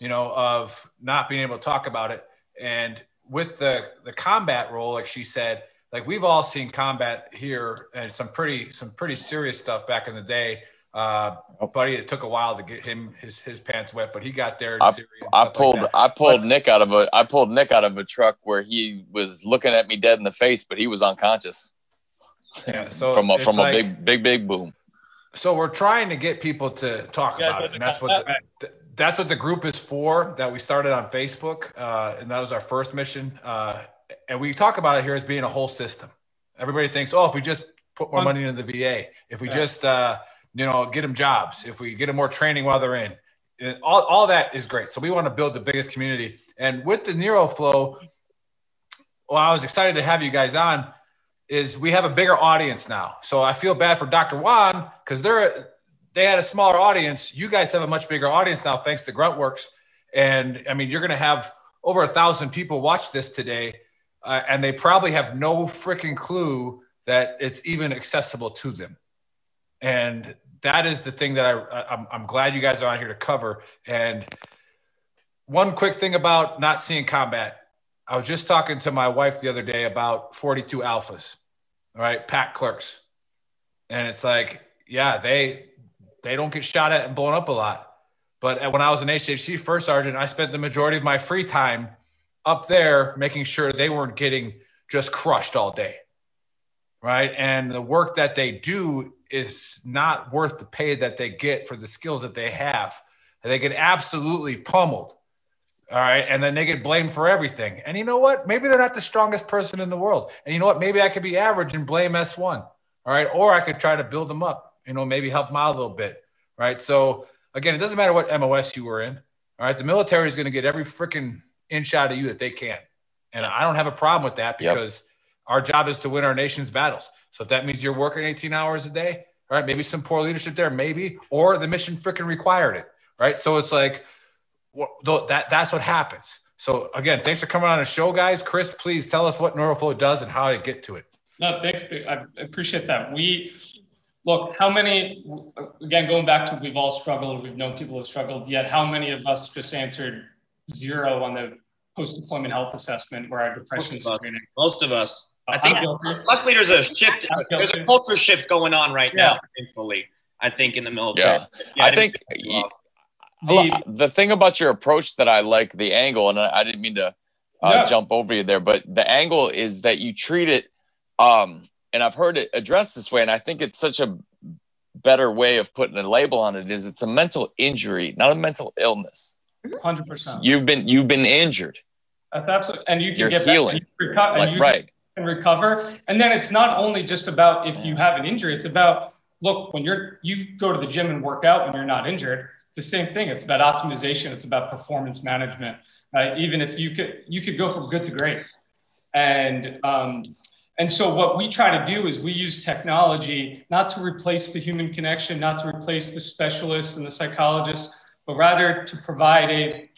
you know, of not being able to talk about it, and with the the combat role, like she said, like we've all seen combat here, and some pretty some pretty serious stuff back in the day uh, buddy, it took a while to get him his his pants wet, but he got there. I, I pulled like I pulled but, Nick out of a I pulled Nick out of a truck where he was looking at me dead in the face, but he was unconscious. Yeah, so from a from like, a big big big boom. So we're trying to get people to talk yeah, about it, and that's what the, that's what the group is for. That we started on Facebook, uh, and that was our first mission. Uh, and we talk about it here as being a whole system. Everybody thinks, oh, if we just put more money into the VA, if we yeah. just uh, you know, get them jobs, if we get them more training while they're in, all, all that is great. So we want to build the biggest community. And with the NeuroFlow, well, I was excited to have you guys on. Is we have a bigger audience now, so I feel bad for Dr. Juan because they're they had a smaller audience. You guys have a much bigger audience now, thanks to Gruntworks. And I mean, you're going to have over a thousand people watch this today, uh, and they probably have no freaking clue that it's even accessible to them. And that is the thing that I, I'm, I'm glad you guys are on here to cover. And one quick thing about not seeing combat. I was just talking to my wife the other day about 42 alphas, right, pack clerks. And it's like, yeah, they they don't get shot at and blown up a lot. But when I was an HHC first sergeant, I spent the majority of my free time up there making sure they weren't getting just crushed all day. Right. And the work that they do is not worth the pay that they get for the skills that they have. They get absolutely pummeled. All right. And then they get blamed for everything. And you know what? Maybe they're not the strongest person in the world. And you know what? Maybe I could be average and blame S1. All right. Or I could try to build them up, you know, maybe help them out a little bit. Right. So again, it doesn't matter what MOS you were in. All right. The military is going to get every freaking inch out of you that they can. And I don't have a problem with that because yep. our job is to win our nation's battles. So if that means you're working 18 hours a day, right? Maybe some poor leadership there, maybe, or the mission freaking required it, right? So it's like that that's what happens. So again, thanks for coming on the show, guys. Chris, please tell us what NeuroFlow does and how to get to it. No, thanks. I appreciate that. We look how many again going back to we've all struggled. We've known people have struggled. Yet how many of us just answered zero on the post-deployment health assessment where our depression screening? Most of us. I think luckily there's a shift. There's a culture shift going on right yeah. now. Thankfully, I think in the military. Yeah, yeah I, I think the, the thing about your approach that I like the angle, and I, didn't mean to uh, yeah. jump over you there, but the angle is that you treat it, um, and I've heard it addressed this way, and I think it's such a better way of putting a label on it. Is it's a mental injury, not a mental illness. Hundred percent. You've been you've been injured. That's absolutely, and you can You're get healing. Back, and like, you, right and recover. And then it's not only just about if you have an injury, it's about look, when you're you go to the gym and work out when you're not injured, it's the same thing. It's about optimization, it's about performance management. Right? Even if you could you could go from good to great. And um, and so what we try to do is we use technology not to replace the human connection, not to replace the specialist and the psychologist, but rather to provide a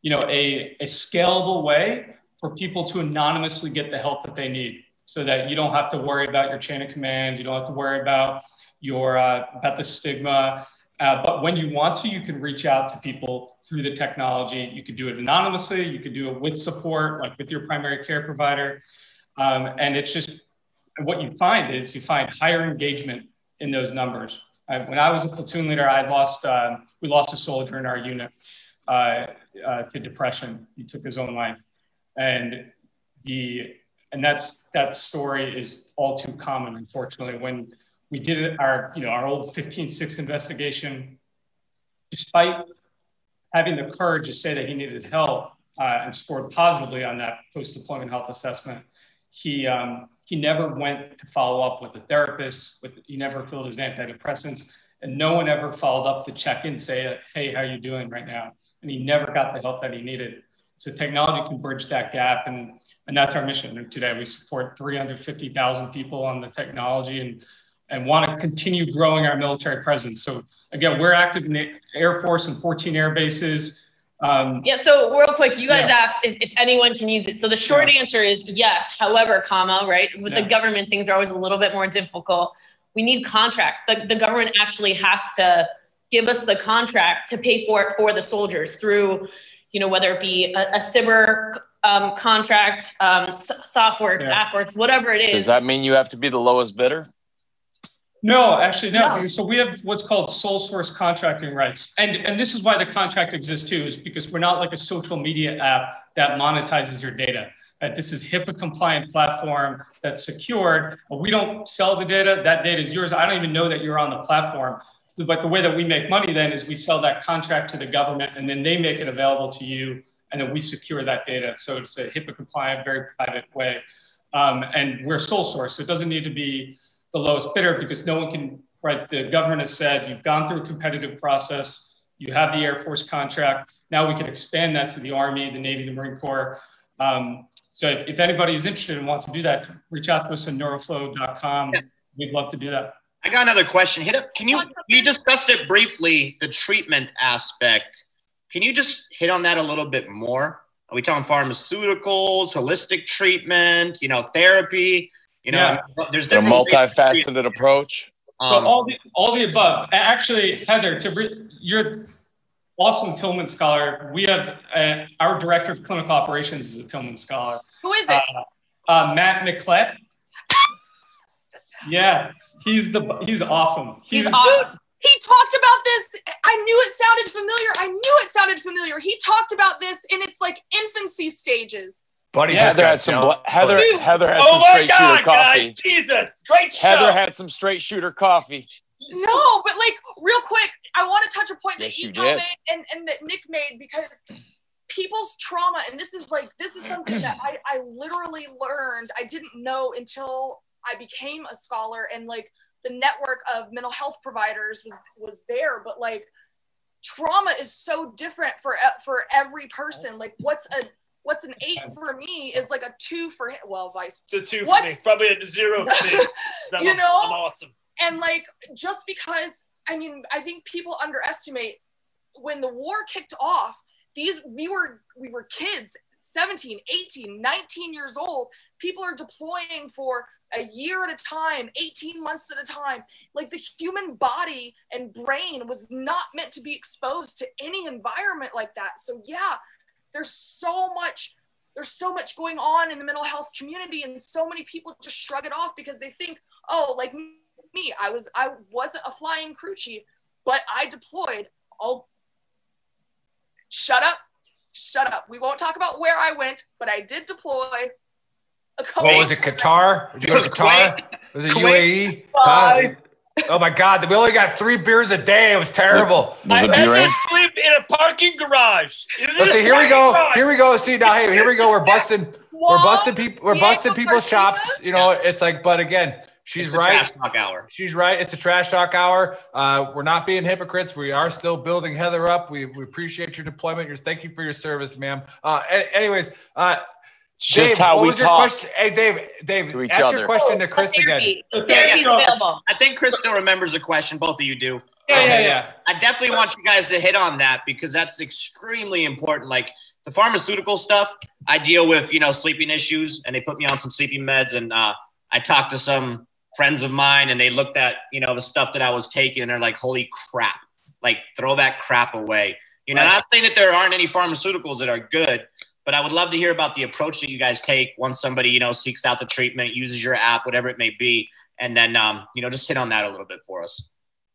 you know a, a scalable way for people to anonymously get the help that they need so that you don't have to worry about your chain of command. You don't have to worry about your uh, about the stigma. Uh, but when you want to you can reach out to people through the technology. You could do it anonymously. You could do it with support like with your primary care provider. Um, and it's just what you find is you find higher engagement in those numbers. Uh, when I was a platoon leader, I lost uh, we lost a soldier in our unit uh, uh, to depression. He took his own life, and the and that's that story is all too common, unfortunately. When we did our you know our old 15-6 investigation, despite having the courage to say that he needed help uh, and scored positively on that post-deployment health assessment, he um, he never went to follow up with a therapist. With he never filled his antidepressants, and no one ever followed up to check in, say, "Hey, how you doing right now?" And he never got the help that he needed. So technology can bridge that gap, and and that's our mission. And today we support 350,000 people on the technology and and want to continue growing our military presence. So again, we're active in the Air Force and 14 air bases. Um, yeah. So real quick, you guys yeah. asked if, if anyone can use it. So the short yeah. answer is yes. However, comma right with yeah. the government, things are always a little bit more difficult. We need contracts. The, the government actually has to give us the contract to pay for it for the soldiers through, you know, whether it be a, a SBIR um, contract, um, SOFWERX, yeah. AFWERX, whatever it is. Does that mean you have to be the lowest bidder? No, actually, no. no. So we have what's called sole source contracting rights. And, and this is why the contract exists too, is because we're not like a social media app that monetizes your data. That this is HIPAA compliant platform that's secured. We don't sell the data. That data is yours. I don't even know that you're on the platform. But the way that we make money then is we sell that contract to the government and then they make it available to you and then we secure that data. So it's a HIPAA compliant, very private way. Um, and we're sole source. So it doesn't need to be the lowest bidder because no one can, right? The government has said you've gone through a competitive process, you have the Air Force contract. Now we can expand that to the Army, the Navy, the Marine Corps. Um, so if, if, anybody is interested and wants to do that, reach out to us at neuroflow.com. We'd love to do that. I got another question. Hit up. Can you? You discussed it briefly, the treatment aspect. Can you just hit on that a little bit more? Are we talking pharmaceuticals, holistic treatment, you know, therapy? You know, yeah. there's different a multifaceted approach. Um, so all the all the above. Actually, Heather, to re- you're awesome Tillman scholar. We have uh, our director of clinical operations is a Tillman scholar. Who is it? Uh, uh, Matt Miclette. yeah, he's the he's awesome. He's, he's awesome. He talked about this. I knew it sounded familiar. I knew it sounded familiar. He talked about this in its like infancy stages. Buddy yeah, Heather had some bl- Heather Dude. Heather had oh some straight God, shooter coffee. Guys, Jesus, great show. Heather had some straight shooter coffee. No, but like real quick, I want to touch a point yes, that Eco made and, and that Nick made because people's trauma, and this is like this is something that I, I literally learned. I didn't know until I became a scholar and like the network of mental health providers was was there, but like trauma is so different for for every person. Like what's a what's an eight for me is like a two for him. Well, vice. It's a two what's, for me. Probably a zero for me. you know, I'm awesome. And like just because I mean, I think people underestimate when the war kicked off. These we were we were kids 17, 18, 19 years old. People are deploying for a year at a time, 18 months at a time. Like the human body and brain was not meant to be exposed to any environment like that. So, yeah, there's so much there's so much going on in the mental health community and so many people just shrug it off because they think oh like me i was i wasn't a flying crew chief but i deployed. Oh shut up shut up. We won't talk about where i went but i did deploy what was it qatar? Did you go to qatar? Was it uae uh, Oh my God! We only got three beers a day. It was terrible. Was it I beer lived in a parking garage. Let's see. Here we go. Garage. Here we go. See now. Hey, here we go. We're busting. We're busting people. We're busting people's chops. You know, it's like. But again, she's it's right. Trash talk hour. She's right. It's a trash talk hour. Uh, we're not being hypocrites. We are still building Heather up. We, we appreciate your deployment. Your thank you for your service, ma'am. Uh, anyways, uh, Dave, just how we talk. Hey, Dave, Dave, ask other. your question to Chris again. I think Chris still remembers the question. Both of you do. Yeah, um, yeah, yeah. I definitely want you guys to hit on that because that's extremely important. Like the pharmaceutical stuff, I deal with, you know, sleeping issues and they put me on some sleeping meds. And uh, I talked to some friends of mine and they looked at, you know, the stuff that I was taking and they're like, holy crap, like throw that crap away. You know, right. not saying that there aren't any pharmaceuticals that are good, but I would love to hear about the approach that you guys take once somebody, you know, seeks out the treatment, uses your app, whatever it may be. And then, um, you know, just hit on that a little bit for us.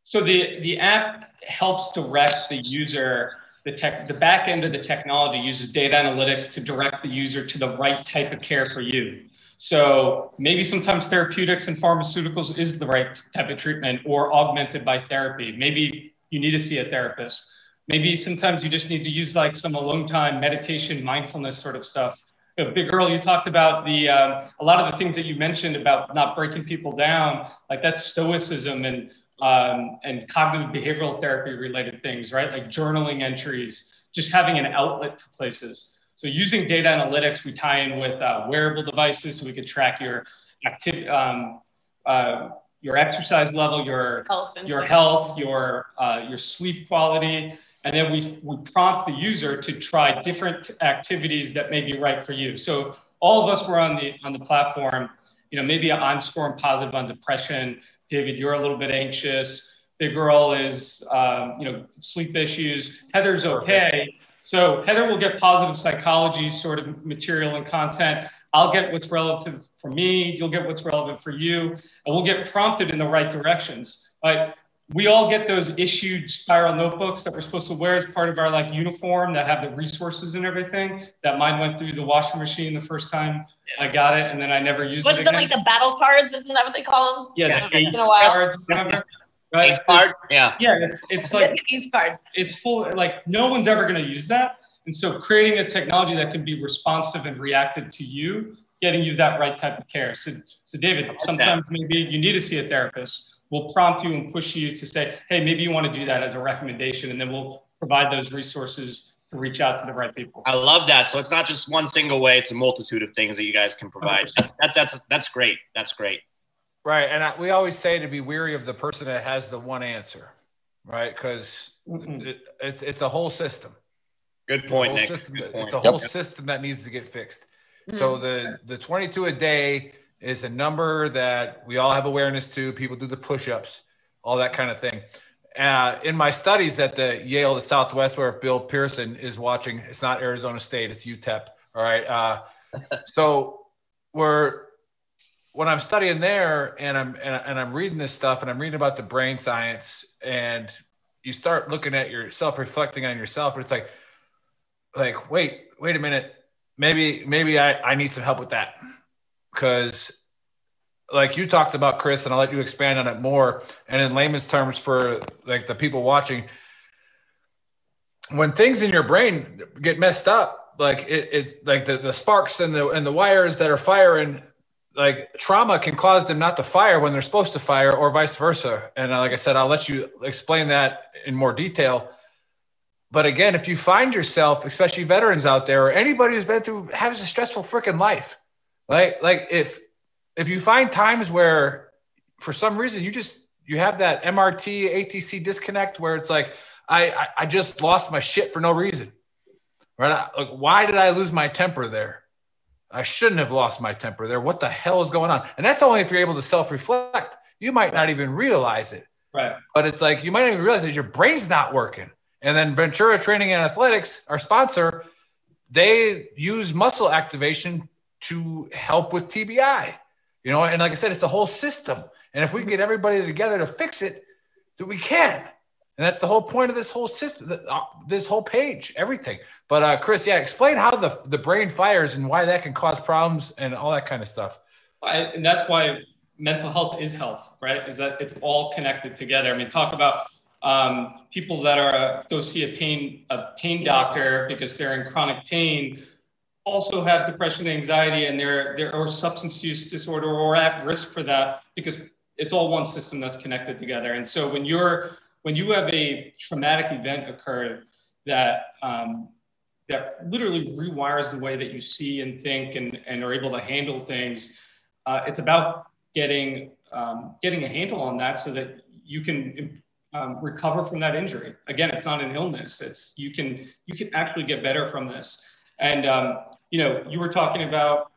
So the, the app helps direct the user, the tech, the back end of the technology uses data analytics to direct the user to the right type of care for you. So maybe sometimes therapeutics and pharmaceuticals is the right type of treatment or augmented by therapy. Maybe you need to see a therapist. Maybe sometimes you just need to use like some alone time, meditation, mindfulness sort of stuff. Big girl, you talked about the um, a lot of the things that you mentioned about not breaking people down, like that's stoicism and um, and cognitive behavioral therapy related things, right? Like journaling entries, just having an outlet to places. So using data analytics, we tie in with uh, wearable devices so we could track your activity, um, uh, your exercise level, your Health your health, your uh, your sleep quality, and then we we prompt the user to try different activities that may be right for you. So all of us were on the on the platform. You know, maybe I'm scoring positive on depression. David, you're a little bit anxious. Big girl is, um, you know, sleep issues. Heather's okay. So Heather will get positive psychology sort of material and content. I'll get what's relative for me. You'll get what's relevant for you, and we'll get prompted in the right directions. Like we all get those issued spiral notebooks that we're supposed to wear as part of our like uniform that have the resources and everything. That mine went through the washing machine the first time I got it, and then I never used What's it the again. like the battle cards? Isn't that what they call them? yeah, Yeah, the ace been a while. cards, remember? Right? Ace card? Yeah. Yeah, it's it's like These cards. it's full like no one's ever going to use that and so creating a technology that can be responsive and reactive to you getting you that right type of care so so david sometimes maybe you need to see a therapist we'll prompt you and push you to say hey maybe you want to do that as a recommendation and then we'll provide those resources to reach out to the right people I love that. So it's not just one single way; it's a multitude of things that you guys can provide. That's that, that's that's great. That's great. Right, and I, we always say to be weary of the person that has the one answer, right? Because Mhm. it, it's it's a whole system. Good point, Nick. system- Good point. It's a whole system that needs to get fixed. So the the 22 a day is a number that we all have awareness to. People do the push-ups, all that kind of thing. Uh, in my studies at the Yale, the Southwest, where Bill Pearson is watching, it's not Arizona State, it's UTEP. All right. Uh, so we're when I'm studying there and I'm and, and I'm reading this stuff and I'm reading about the brain science and you start looking at yourself, reflecting on yourself, and it's like, like, wait, wait a minute, maybe maybe I, I need some help with that because like you talked about chris and i'll let you expand on it more. And in layman's terms for like the people watching when things in your brain get messed up like it, it's like the, the sparks and the and the wires that are firing like trauma can cause them not to fire when they're supposed to fire or vice versa. And uh, like i said i'll let you explain that in more detail. But again if you find yourself especially veterans out there or anybody who's been through has a stressful freaking life like like if if you find times where for some reason you just you have that mrt atc disconnect where it's like i i, I just lost my shit for no reason. Right? I- like why did i lose my temper there? I shouldn't have lost my temper there. What the hell is going on? And that's only if you're able to self-reflect. You might not even realize it. Right. But it's like you might not even realize that your brain's not working. And then Ventura Training and Athletics, our sponsor, they use muscle activation to help with TBI. You know, and like I said, it's a whole system. And if we can get everybody together to fix it, that we can. And that's the whole point of this whole system, uh, this whole page, everything. But uh, Chris, yeah, explain how the, the brain fires and why that can cause problems and all that kind of stuff. I, and that's why mental health is health, right? Is that it's all connected together. I mean, talk about um, people that are go see a pain a pain doctor because they're in chronic pain, also have depression, and anxiety, and they're they're or substance use disorder or at risk for that because it's all one system that's connected together. And so when you're when you have a traumatic event occur that um, that literally rewires the way that you see and think and, and are able to handle things. Uh, it's about getting um, getting a handle on that so that you can um, recover from that injury. Again, it's not an illness. It's you can you can actually get better from this. And um, you know, you were talking about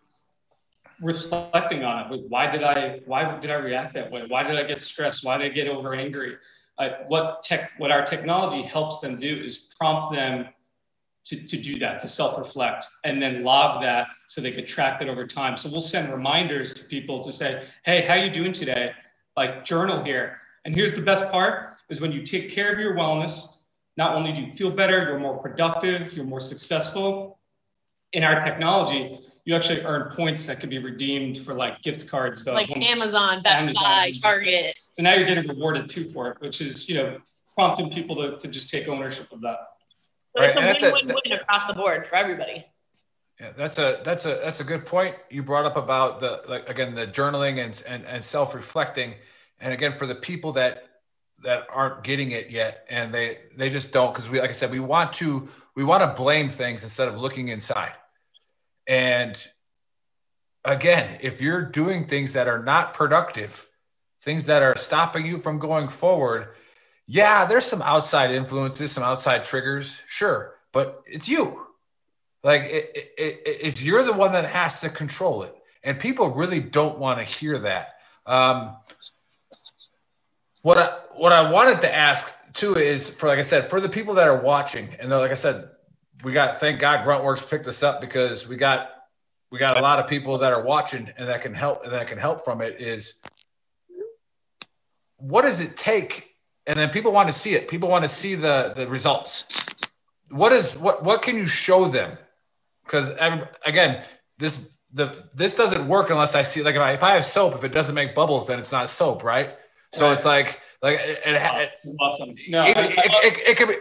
reflecting on it. Why did I why did I react that way? Why did I get stressed? Why did I get over angry? Uh, what tech what our technology helps them do is prompt them to, to do that, to self-reflect, and then log that so they could track that over time. So we'll send reminders to people to say, hey, how are you doing today? Like journal here. And here's the best part is when you take care of your wellness, not only do you feel better, you're more productive, you're more successful. In our technology, you actually earn points that can be redeemed for like gift cards. Though. Like Amazon, Best Amazon. Buy, Target. So now you're getting rewarded too for it, which is, you know, prompting people to, to just take ownership of that. So right. it's a win-win-win across the board for everybody. Yeah, that's a that's a that's a good point you brought up about the like again the journaling and and, and self reflecting, and again for the people that that aren't getting it yet and they they just don't because we like I said we want to we want to blame things instead of looking inside, and again if you're doing things that are not productive, things that are stopping you from going forward, yeah, there's some outside influences, some outside triggers, sure, but it's you. Like it, it, it, it's you're the one that has to control it, and people really don't want to hear that. Um, what I what I wanted to ask too is for like I said for the people that are watching, and like I said, we got thank God Gruntworks picked us up because we got we got a lot of people that are watching and that can help and that can help from it. Is what does it take and then people want to see it. People want to see the the results. What is what what can you show them? Because again, this the this doesn't work unless I see like if I, if I have soap, if it doesn't make bubbles, then it's not soap, right? So right. it's like like it, it, it awesome. No, it, it, it, could be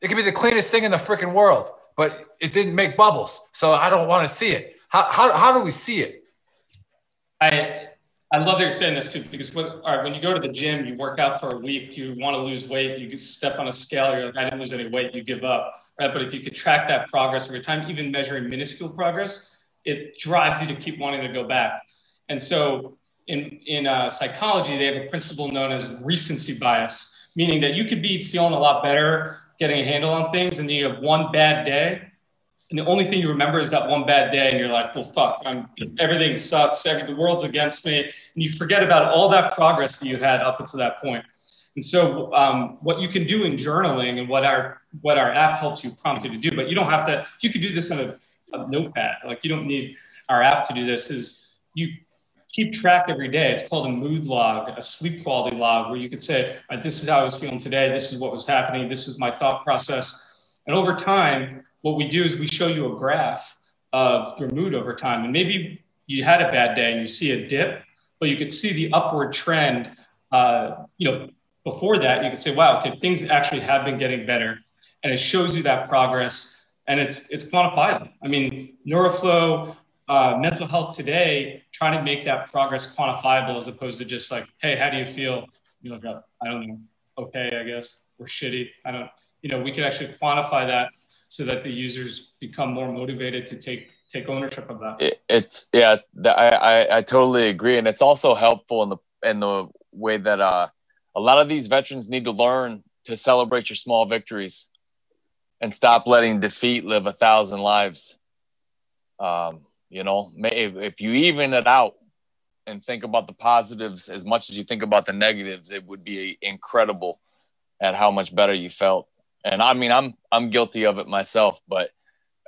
it could be the cleanest thing in the freaking world, but it didn't make bubbles, so I don't want to see it. How how how do we see it? I I love that you're saying this too, because when, all right, when you go to the gym, you work out for a week, you want to lose weight, you step on a scale, you're like, I didn't lose any weight, you give up, right? But if you could track that progress over time, even measuring minuscule progress, it drives you to keep wanting to go back. And so in, in uh, psychology, they have a principle known as recency bias, meaning that you could be feeling a lot better, getting a handle on things, and then you have one bad day, and the only thing you remember is that one bad day, and you're like, well, fuck, I'm, everything sucks, every, the world's against me, and you forget about all that progress that you had up until that point. And so, um, what you can do in journaling, and what our what our app helps you prompt you to do, but you don't have to. You could do this on a, a notepad. Like you don't need our app to do this. Is you keep track every day. It's called a mood log, a sleep quality log, where you could say, this is how I was feeling today. This is what was happening. This is my thought process. And over time, what we do is we show you a graph of your mood over time. And maybe you had a bad day and you see a dip, but you could see the upward trend. Uh, you know, before that, you could say, wow, okay, things actually have been getting better. And it shows you that progress and it's, it's quantifiable. I mean, Neuroflow, uh, mental health today, trying to make that progress quantifiable as opposed to just like, hey, how do you feel? You look up, I don't know, okay, I guess, or shitty. I don't, you know, we could actually quantify that so that the users become more motivated to take take ownership of that. It, it's yeah, I, I I totally agree, and it's also helpful in the in the way that uh, a lot of these veterans need to learn to celebrate your small victories and stop letting defeat live a thousand lives. Um, you know, if, if you even it out and think about the positives as much as you think about the negatives, it would be incredible at how much better you felt and I mean, I'm I'm guilty of it myself, but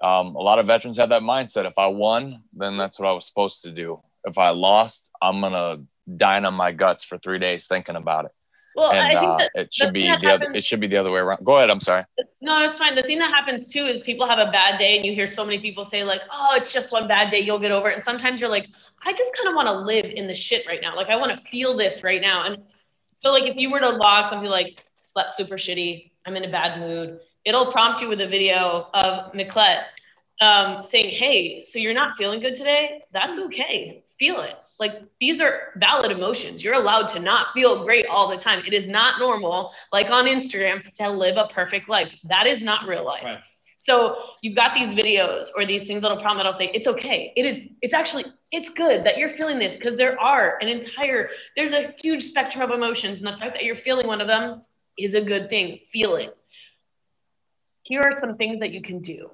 um, a lot of veterans have that mindset. If I won, then that's what I was supposed to do. If I lost, I'm gonna dine on my guts for three days thinking about it. Well, and uh, it should be the happens, other. It should be the other way around. Go ahead. I'm sorry. No, it's fine. The thing that happens too is people have a bad day, and you hear so many people say like, "Oh, it's just one bad day. You'll get over it." And sometimes you're like, "I just kind of want to live in the shit right now. Like, I want to feel this right now." And so, like, if you were to log something like "slept super shitty," I'm in a bad mood. It'll prompt you with a video of Miclette um, saying, Hey, so you're not feeling good today? That's okay. Feel it. Like these are valid emotions. You're allowed to not feel great all the time. It is not normal, like on Instagram, to live a perfect life. That is not real life. Right. So you've got these videos or these things that'll prompt that'll say, it's okay. It is, it's actually, it's good that you're feeling this because there are an entire, there's a huge spectrum of emotions. And the fact that you're feeling one of them is a good thing. Feel it. Here are some things that you can do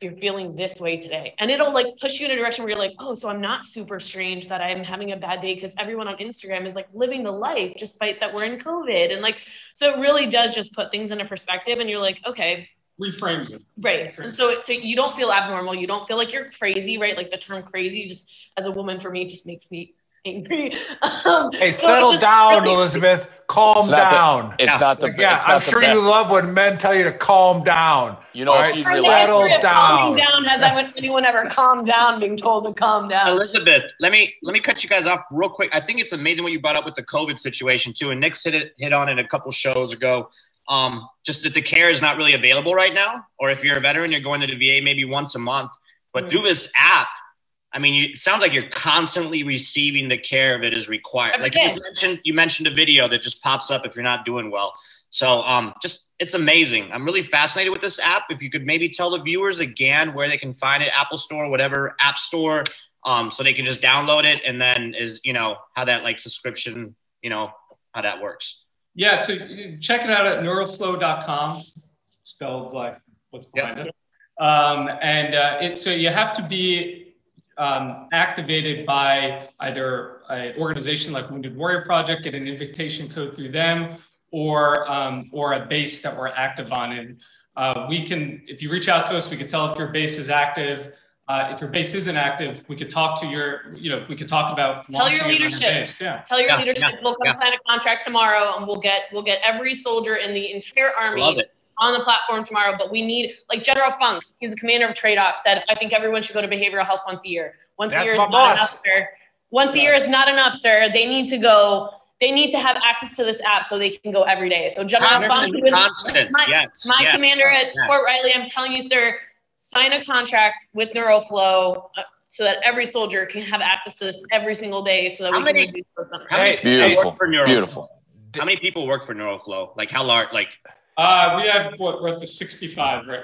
you're feeling this way today. And it'll like push you in a direction where you're like, oh, so I'm not super strange that I'm having a bad day because everyone on Instagram is like living the life despite that we're in COVID. And like, so it really does just put things into perspective. And you're like, okay, reframes it. Right. And so so you don't feel abnormal. You don't feel like you're crazy, right? Like the term crazy just as a woman for me just makes me angry. Um, Hey, settle it's down, really- Elizabeth. Calm It's not the- down. It's not the. Like, yeah, it's not I'm the sure you love when men tell you to calm down. You know, All if right, you My realize- settle history of calming down. down has anyone- anyone ever calmed down being told to calm down? Elizabeth, let me let me cut you guys off real quick. I think it's amazing what you brought up with the COVID situation too, and Nick's hit it hit on it a couple shows ago. Um, just that the care is not really available right now, or if you're a veteran, you're going to the VA maybe once a month. But Mhm. through this app, I mean, you, it sounds like you're constantly receiving the care that is required. Every Like you mentioned, you mentioned a video that just pops up if you're not doing well. So, um, just it's amazing. I'm really fascinated with this app. If you could maybe tell the viewers again where they can find it, Apple Store, whatever app store, um, so they can just download it, and then is you know how that like subscription, you know how that works. Yeah, so check it out at neuroflow.com, spelled like what's behind it. Um, and uh, it, so you have to be um, activated by either an organization like Wounded Warrior Project, get an invitation code through them, or um, or a base that we're active on. And uh, we can, if you reach out to us, we can tell if your base is active. Uh, if your base isn't active, we could talk to your, you know, we could talk about Tell your launching it leadership. base. Yeah. Tell your Yeah, leadership yeah, we'll come yeah. sign a contract tomorrow, and we'll get we'll get every soldier in the entire army Love it. On the platform tomorrow. But we need like General Funk. He's the commander of TRADOC. Said I think everyone should go to behavioral health once a year. Once That's a year my is not boss. enough, sir. Once a year is not enough, sir. They need to go. They need to have access to this app so they can go every day. So General Funk, who is Constant. my, yes. my yes. commander at Yes. Fort Riley, I'm telling you, sir, sign a contract with NeuroFlow uh, so that every soldier can have access to this every single day so that How we many- can reduce those numbers. How many Hey, people Beautiful. work for Neuroflow? Beautiful. How many people work for Neuroflow? Like how large? Like Uh, we have what we're up to 65, right?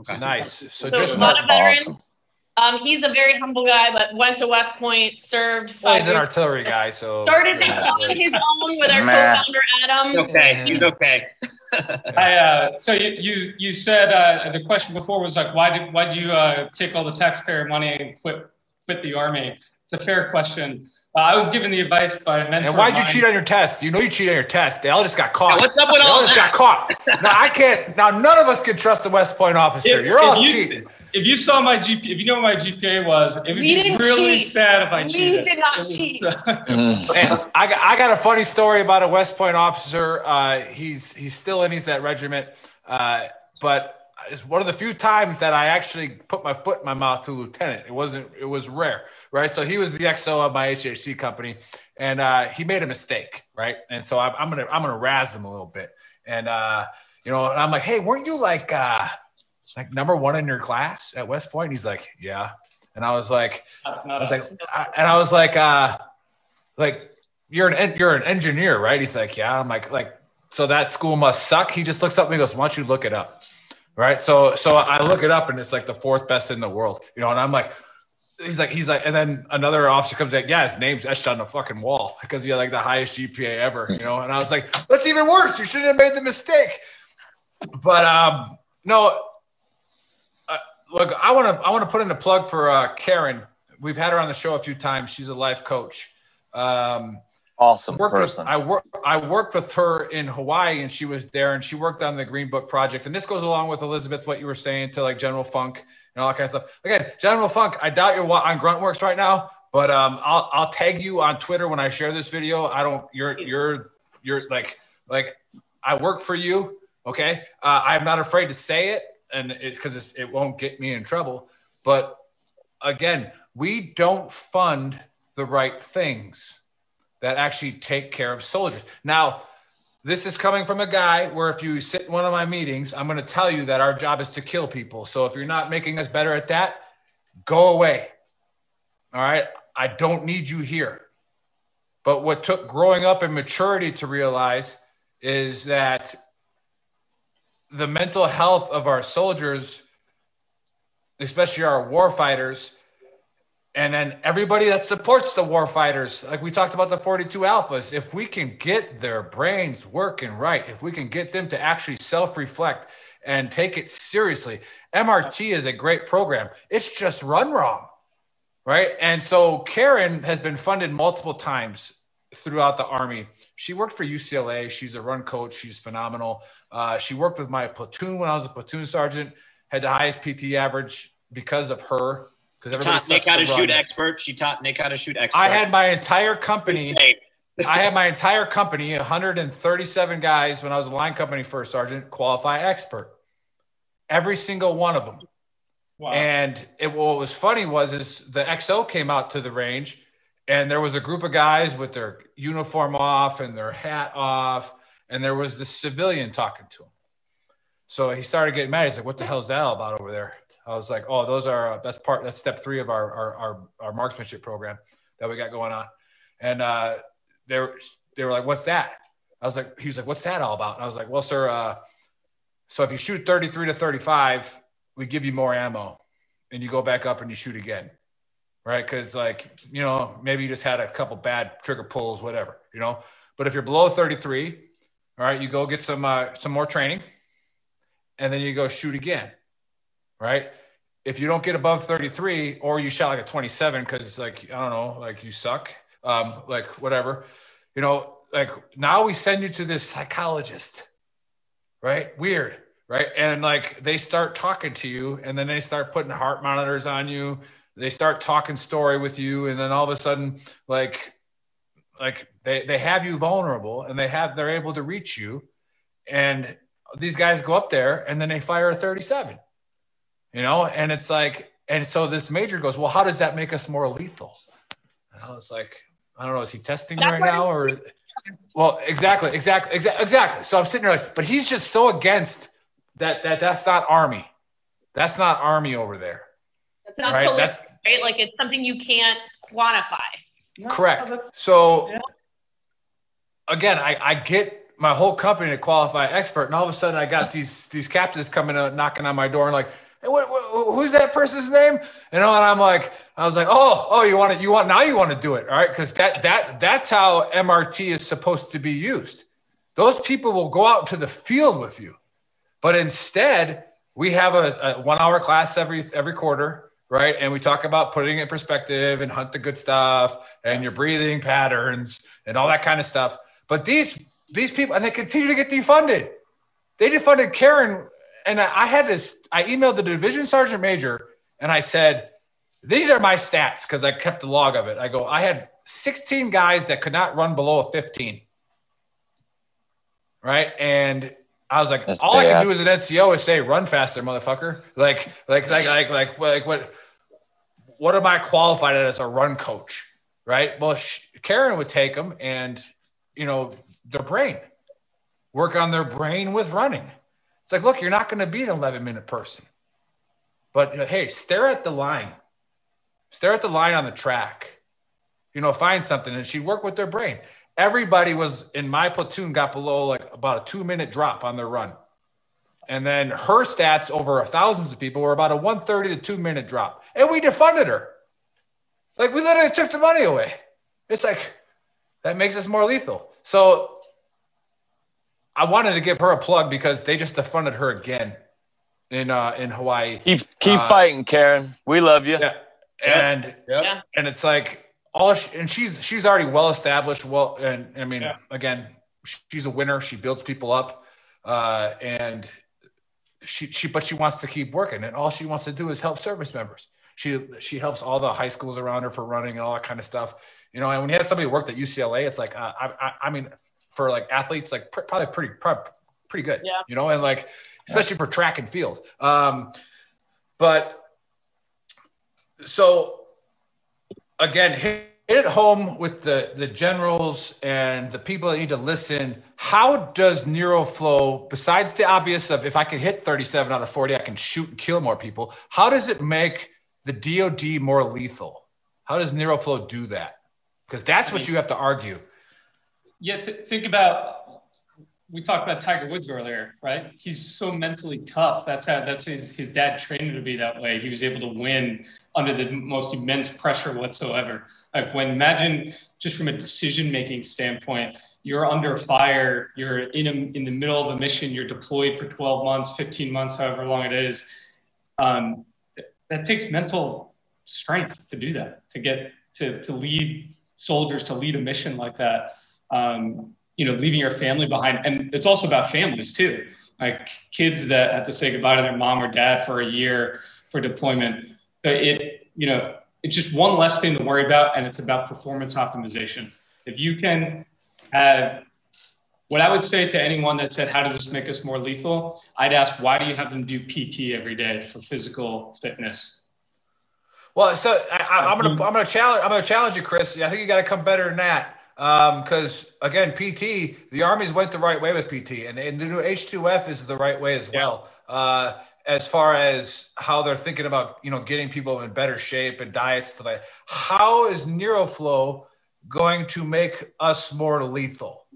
okay. Nice. So So just a lot of veterans. Awesome. Um, he's a very humble guy, but went to West Point, served well, five he's an artillery guy, so started yeah, on his own with our Meh. co-founder Adam. He's okay. He's okay. I, uh, so you, you, you said, uh, the question before was like, why did, why did you, uh, take all the taxpayer money and quit, quit the army? It's a fair question. Uh, I was given the advice by a mentor. And why'd you cheat on your test? You know you cheat on your test. They all just got caught. Yeah, what's up with they all just that? got caught. Now I can't. Now none of us can trust the West Point officer. If- You're if all you- cheating. If you saw my GPA, if you know what my GPA was, it would We be didn't really cheat. sad if I We cheated. did not was, cheat. uh, Mm. And I got, I got a funny story about a West Point officer. Uh, he's he's still in. He's that regiment. Uh, but it's one of the few times that I actually put my foot in my mouth to a lieutenant. It wasn't. It was rare, right? So he was the XO of my HHC company, and uh, he made a mistake, right? And so I'm, I'm gonna I'm gonna razz him a little bit, and uh, you know, and I'm like, hey, weren't you like uh, like number one in your class at West Point? And he's like, yeah. And I was like, not I was us. like, I, and I was like, uh, like you're an you're an engineer, right? He's like, yeah. I'm like, like, so that school must suck. He just looks up and goes, why don't you look it up, right? So, so I look it up, and it's like the fourth best in the world, you know. And I'm like, he's like, he's like, and then another officer comes like, yeah, his name's etched on the fucking wall because he had like the highest GPA ever, you know. And I was like, that's even worse. You shouldn't have made the mistake. But um, no, uh, look, I want to I want to put in a plug for uh, Karen. We've had her on the show a few times. She's a life coach. Um, Awesome worked with, person. I worked I worked with her in Hawaii, and she was there, and she worked on the Green Book project. And this goes along with Elizabeth, what you were saying to like General Funk and all that kind of stuff. Again, General Funk, I doubt you're on Gruntworks right now, but um, I'll I'll tag you on Twitter when I share this video. I don't you're you're you're like like I work for you. Okay, uh, I'm not afraid to say it, and it because it won't get me in trouble. But again, we don't fund the right things that actually take care of soldiers. Now, this is coming from a guy where if you sit in one of my meetings, I'm going to tell you that our job is to kill people. So if you're not making us better at that, go away. All right. I don't need you here. But what took growing up and maturity to realize is that the mental health of our soldiers, especially our war fighters, and then everybody that supports the war fighters, like we talked about the 42 alphas, if we can get their brains working right, if we can get them to actually self reflect and take it seriously, MRT is a great program. It's just run wrong, right? And so Karen has been funded multiple times throughout the army. She worked for UCLA. She's a run coach. She's phenomenal. Uh, she worked with my platoon when I was a platoon sergeant. Had the highest PT average because of her. Because everybody taught Nick how to shoot expert. She taught Nick how to shoot expert. I had my entire company. I had my entire company, 137 guys when I was a line company first sergeant, qualify expert. Every single one of them. Wow. And it, what was funny was is the XO came out to the range and there was a group of guys with their uniform off and their hat off and there was the civilian talking to him. So he started getting mad. He's like, "What the hell is that all about over there?" I was like, "Oh, those are uh, that's part that's step three of our our our, our marksmanship program that we got going on." And uh, they were they were like, "What's that?" I was like, "He was like, what's that all about?" And I was like, "Well, sir, uh, so if you shoot 33 to 35, we give you more ammo, and you go back up and you shoot again, right? Because like you know maybe you just had a couple bad trigger pulls, whatever, you know. But if you're below 33, all right, you go get some uh, some more training, and then you go shoot again, right? If you don't get above 33, or you shot like a 27 because like I don't know, like you suck, um, like whatever, you know, like now we send you to this psychologist, right? Weird, right? And like they start talking to you, and then they start putting heart monitors on you. They start talking story with you, and then all of a sudden, like, like they they have you vulnerable, and they have they're able to reach you, and these guys go up there, and then they fire a 37, you know, and it's like, and so this major goes, well, how does that make us more lethal? And I was like, I don't know. Is he testing right now or? Well, exactly, exactly, exactly, exactly. So I'm sitting there like, but he's just so against that. That that's not army. That's not army over there. That's not right? that's right. Like it's something you can't quantify. Correct. So yeah. again, I, I get my whole company to qualify expert, and all of a sudden I got these these captains coming out knocking on my door and like, what, what, who's that person's name? You know, and I'm like, I was like, oh, oh, you want to, you want now, you want to do it, all right? Because that that that's how MRT is supposed to be used. Those people will go out to the field with you, but instead, we have a, a one hour class every every quarter, right? And we talk about putting it in perspective and hunt the good stuff and your breathing patterns and all that kind of stuff. But these these people, and they continue to get defunded. They defunded Karen and I had this. I emailed the division sergeant major and I said, "These are my stats because I kept the log of it." I go, "I had 16 guys that could not run below a 15." Right, and I was like, That's all bad. I can do as an NCO is say, "Run faster, motherfucker!" Like, like, like, like, like, like, what? What am I qualified as a run coach? Right. Well, Karen would take them and, you know, their brain, work on their brain with running. It's like, look, you're not going to be an 11 minute person. But hey, stare at the line. Stare at the line on the track. You know, find something. And she'd work with their brain. Everybody was in my platoon got below like about a two minute drop on their run. And then her stats over thousands of people were about a 130 to two minute drop. And we defunded her. Like we literally took the money away. It's like that makes us more lethal. So I wanted to give her a plug because they just defunded her again in uh, in Hawaii. Keep keep uh, fighting, Karen. We love you. Yeah. And yep. and it's like all she, and she's she's already well established. Well, and I mean, yeah. again, she's a winner. She builds people up, uh, and she she but she wants to keep working, and all she wants to do is help service members. She she helps all the high schools around her for running and all that kind of stuff. You know, and when you have somebody who worked at UCLA, it's like uh, I, I I mean for like athletes, like pr- probably pretty, probably pretty good. Yeah. You know, and like especially for track and field. Um, but so again, hit it home with the the generals and the people that need to listen. How does NeuroFlow, besides the obvious of if I can hit 37 out of 40, I can shoot and kill more people. How does it make the DoD more lethal? How does NeuroFlow do that? Because that's what you have to argue yeah, th- think about we talked about Tiger Woods earlier, right? He's so mentally tough. That's how that's his his dad trained him to be that way. He was able to win under the most immense pressure whatsoever. Like when imagine just from a decision making standpoint, you're under fire, you're in a, in the middle of a mission, you're deployed for 12 months, 15 months, however long it is. Um, that takes mental strength to do that, to get to to lead soldiers to lead a mission like that. Um, you know, leaving your family behind, and it's also about families too. Like kids that have to say goodbye to their mom or dad for a year for deployment. It, you know, it's just one less thing to worry about, and it's about performance optimization. If you can have what I would say to anyone that said, How does this make us more lethal? I'd ask, Why do you have them do PT every day for physical fitness? Well, so I, am gonna I'm gonna challenge I'm gonna challenge you, Chris. I think you got to come better than that. Because um, again, PT, the armies went the right way with PT, and, and the new H2F is the right way as well. Yeah. Uh, as far as how they're thinking about you know getting people in better shape and diets like how is NeuroFlow going to make us more lethal?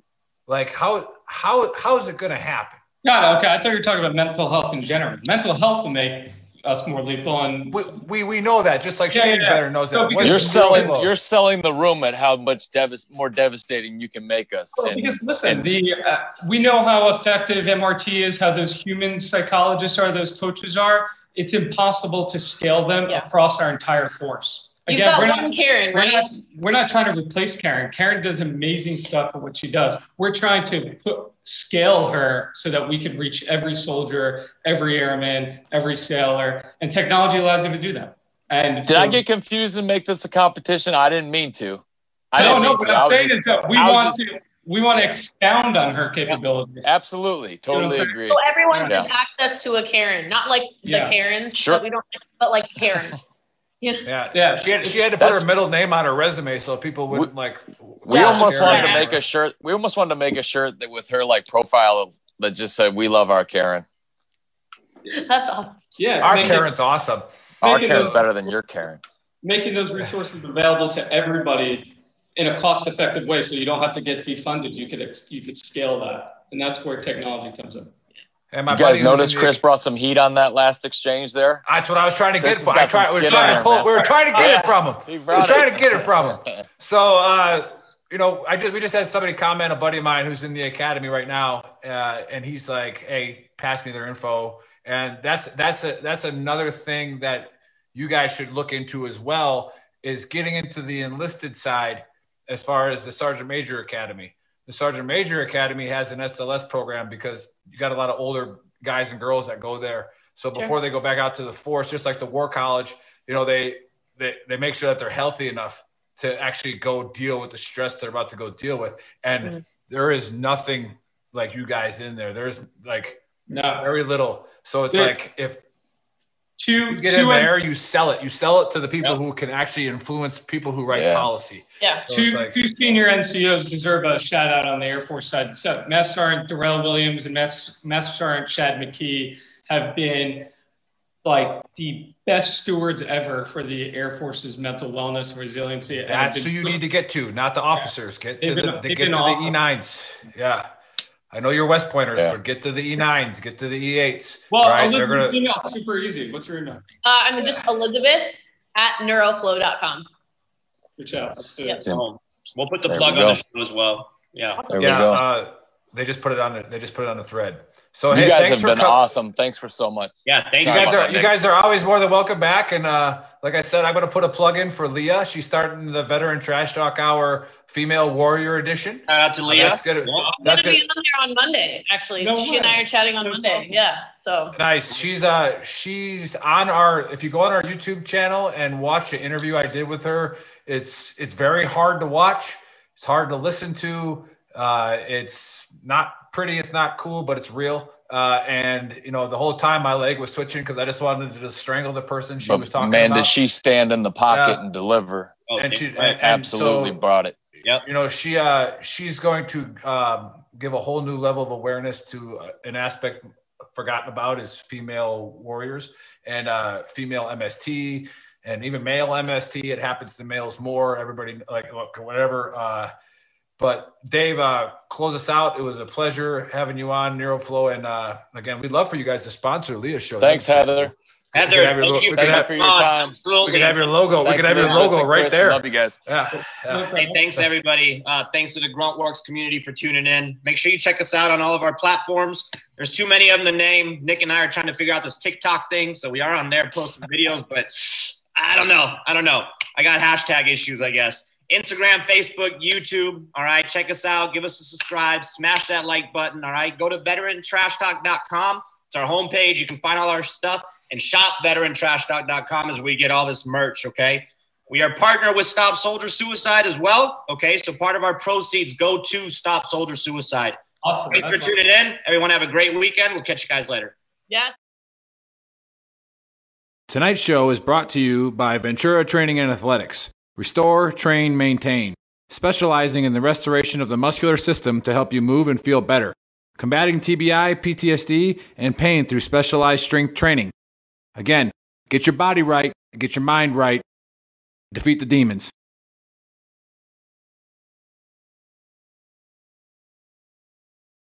Like how how how is it going to happen? Yeah, okay. I thought you were talking about mental health in general. Mental health will make us more lethal and we we, we know that just like yeah, Shane yeah. better knows so that. You're selling you're selling the room at how much devas- more devastating you can make us. Well, and, because listen, and, the uh, we know how effective MRT is, how those human psychologists are, those coaches are. It's impossible to scale them yeah. across our entire force. Again, You've got we're one not, Karen, right? We're not, we're not trying to replace Karen. Karen does amazing stuff for what she does. We're trying to put, scale her so that we can reach every soldier, every airman, every sailor, and technology allows you to do that. And did so, I get confused and make this a competition? I didn't mean to. I no, no. What I'm saying just, is that we want just, to we want to expound on her capabilities. Absolutely, totally you know agree. So everyone yeah. access to a Karen, not like the yeah. Karens sure. we don't, but like Karen. Yeah. yeah, She had she had to put That's, her middle name on her resume so people wouldn't we, like. We almost wanted to make a shirt. We almost wanted to make a shirt that with her like profile that just said "We love our Karen." That's awesome. Yeah, our Karen's awesome. Our Karen's those, better than your Karen. Making those resources available to everybody in a cost-effective way, so you don't have to get defunded. You could you could scale that, and that's where technology comes in. And my you guys noticed Chris the, brought some heat on that last exchange there. That's what I was trying to Chris get. I tried. We were trying to pull. We were trying to get it from him. We were trying to get it from him. So, uh, you know, I just we just had somebody comment. A buddy of mine who's in the academy right now, uh, and he's like, "Hey, pass me their info." And that's that's a that's another thing that you guys should look into as well is getting into the enlisted side as far as the sergeant major academy the Sergeant Major Academy has an SLS program because you got a lot of older guys and girls that go there. So before sure. they go back out to the force, just like the War College, you know, they they they make sure that they're healthy enough to actually go deal with the stress they're about to go deal with. And mm-hmm. there is nothing like you guys in there. There's like no very little. So it's like if two, you get two in there, you sell it. You sell it to the people yep. who can actually influence people who write yeah. policy. Yeah. So two, like, two senior NCOs deserve a shout out on the Air Force side. So Master Sergeant Darrell Williams and Master Sergeant Chad McKee have been like the best stewards ever for the Air Force's mental wellness and resiliency. That's who you need to get to, not the officers. Get to the, get to the E9s. Yeah. I know you're West Pointers, yeah. but get to the E9s, get to the E8s. Well, right? Elizabeth's gonna... email super easy. What's your email? Uh, I'm just Elizabeth at neuroflow.com. Good job. Yep. We'll put the there plug on the show as well. Yeah. There yeah. Uh, they just put it on. The, they just put it on the thread. So you hey, guys have been awesome. Thanks for so much. Yeah, thank you. Guys are you guys are always more than welcome back. And uh, like I said, I'm going to put a plug in for Leah. She's starting the Veteran Trash Talk Hour Female Warrior Edition. Shout out to Leah. Uh, that's good. Yeah. That's good. Be on here on Monday. Actually, no she way. and I are chatting on Monday. Awesome. Yeah. So nice. She's uh she's on our. If you go on our YouTube channel and watch the interview I did with her, it's it's very hard to watch. It's hard to listen to. Uh, it's not pretty. It's not cool, but it's real. Uh, and you know, the whole time my leg was twitching because I just wanted to just strangle the person she but was talking man, about. Man, did she stand in the pocket yeah. and deliver? Oh, and she and, and absolutely so, brought it. Yeah, you know, she uh, she's going to um, give a whole new level of awareness to uh, an aspect forgotten about is female warriors and uh, female MST and even male MST. It happens to males more. Everybody like whatever. Uh, but Dave, uh, close us out. It was a pleasure having you on NeuroFlow, and uh, again, we'd love for you guys to sponsor Leah's show. Thanks, Heather. Heather, thank little, you, thank you for your time. We can have your logo. Thanks we can have your logo right Chris. there. Love you guys. Yeah. yeah. Hey, thanks everybody. Uh, thanks to the Gruntworks community for tuning in. Make sure you check us out on all of our platforms. There's too many of them to name. Nick and I are trying to figure out this TikTok thing, so we are on there posting videos, but I don't know. I don't know. I got hashtag issues, I guess. Instagram, Facebook, YouTube. All right, check us out. Give us a subscribe. Smash that like button. All right, go to veterantrashtalk.com. It's our homepage. You can find all our stuff and shop veterantrashtalk.com as we get all this merch. Okay. We are partner with Stop Soldier Suicide as well. Okay, so part of our proceeds go to Stop Soldier Suicide. Awesome. Thanks for That's tuning in. Everyone have a great weekend. We'll catch you guys later. Yeah. Tonight's show is brought to you by Ventura Training and Athletics. Restore, train, maintain. Specializing in the restoration of the muscular system to help you move and feel better. Combating TBI, PTSD, and pain through specialized strength training. Again, get your body right, get your mind right, defeat the demons.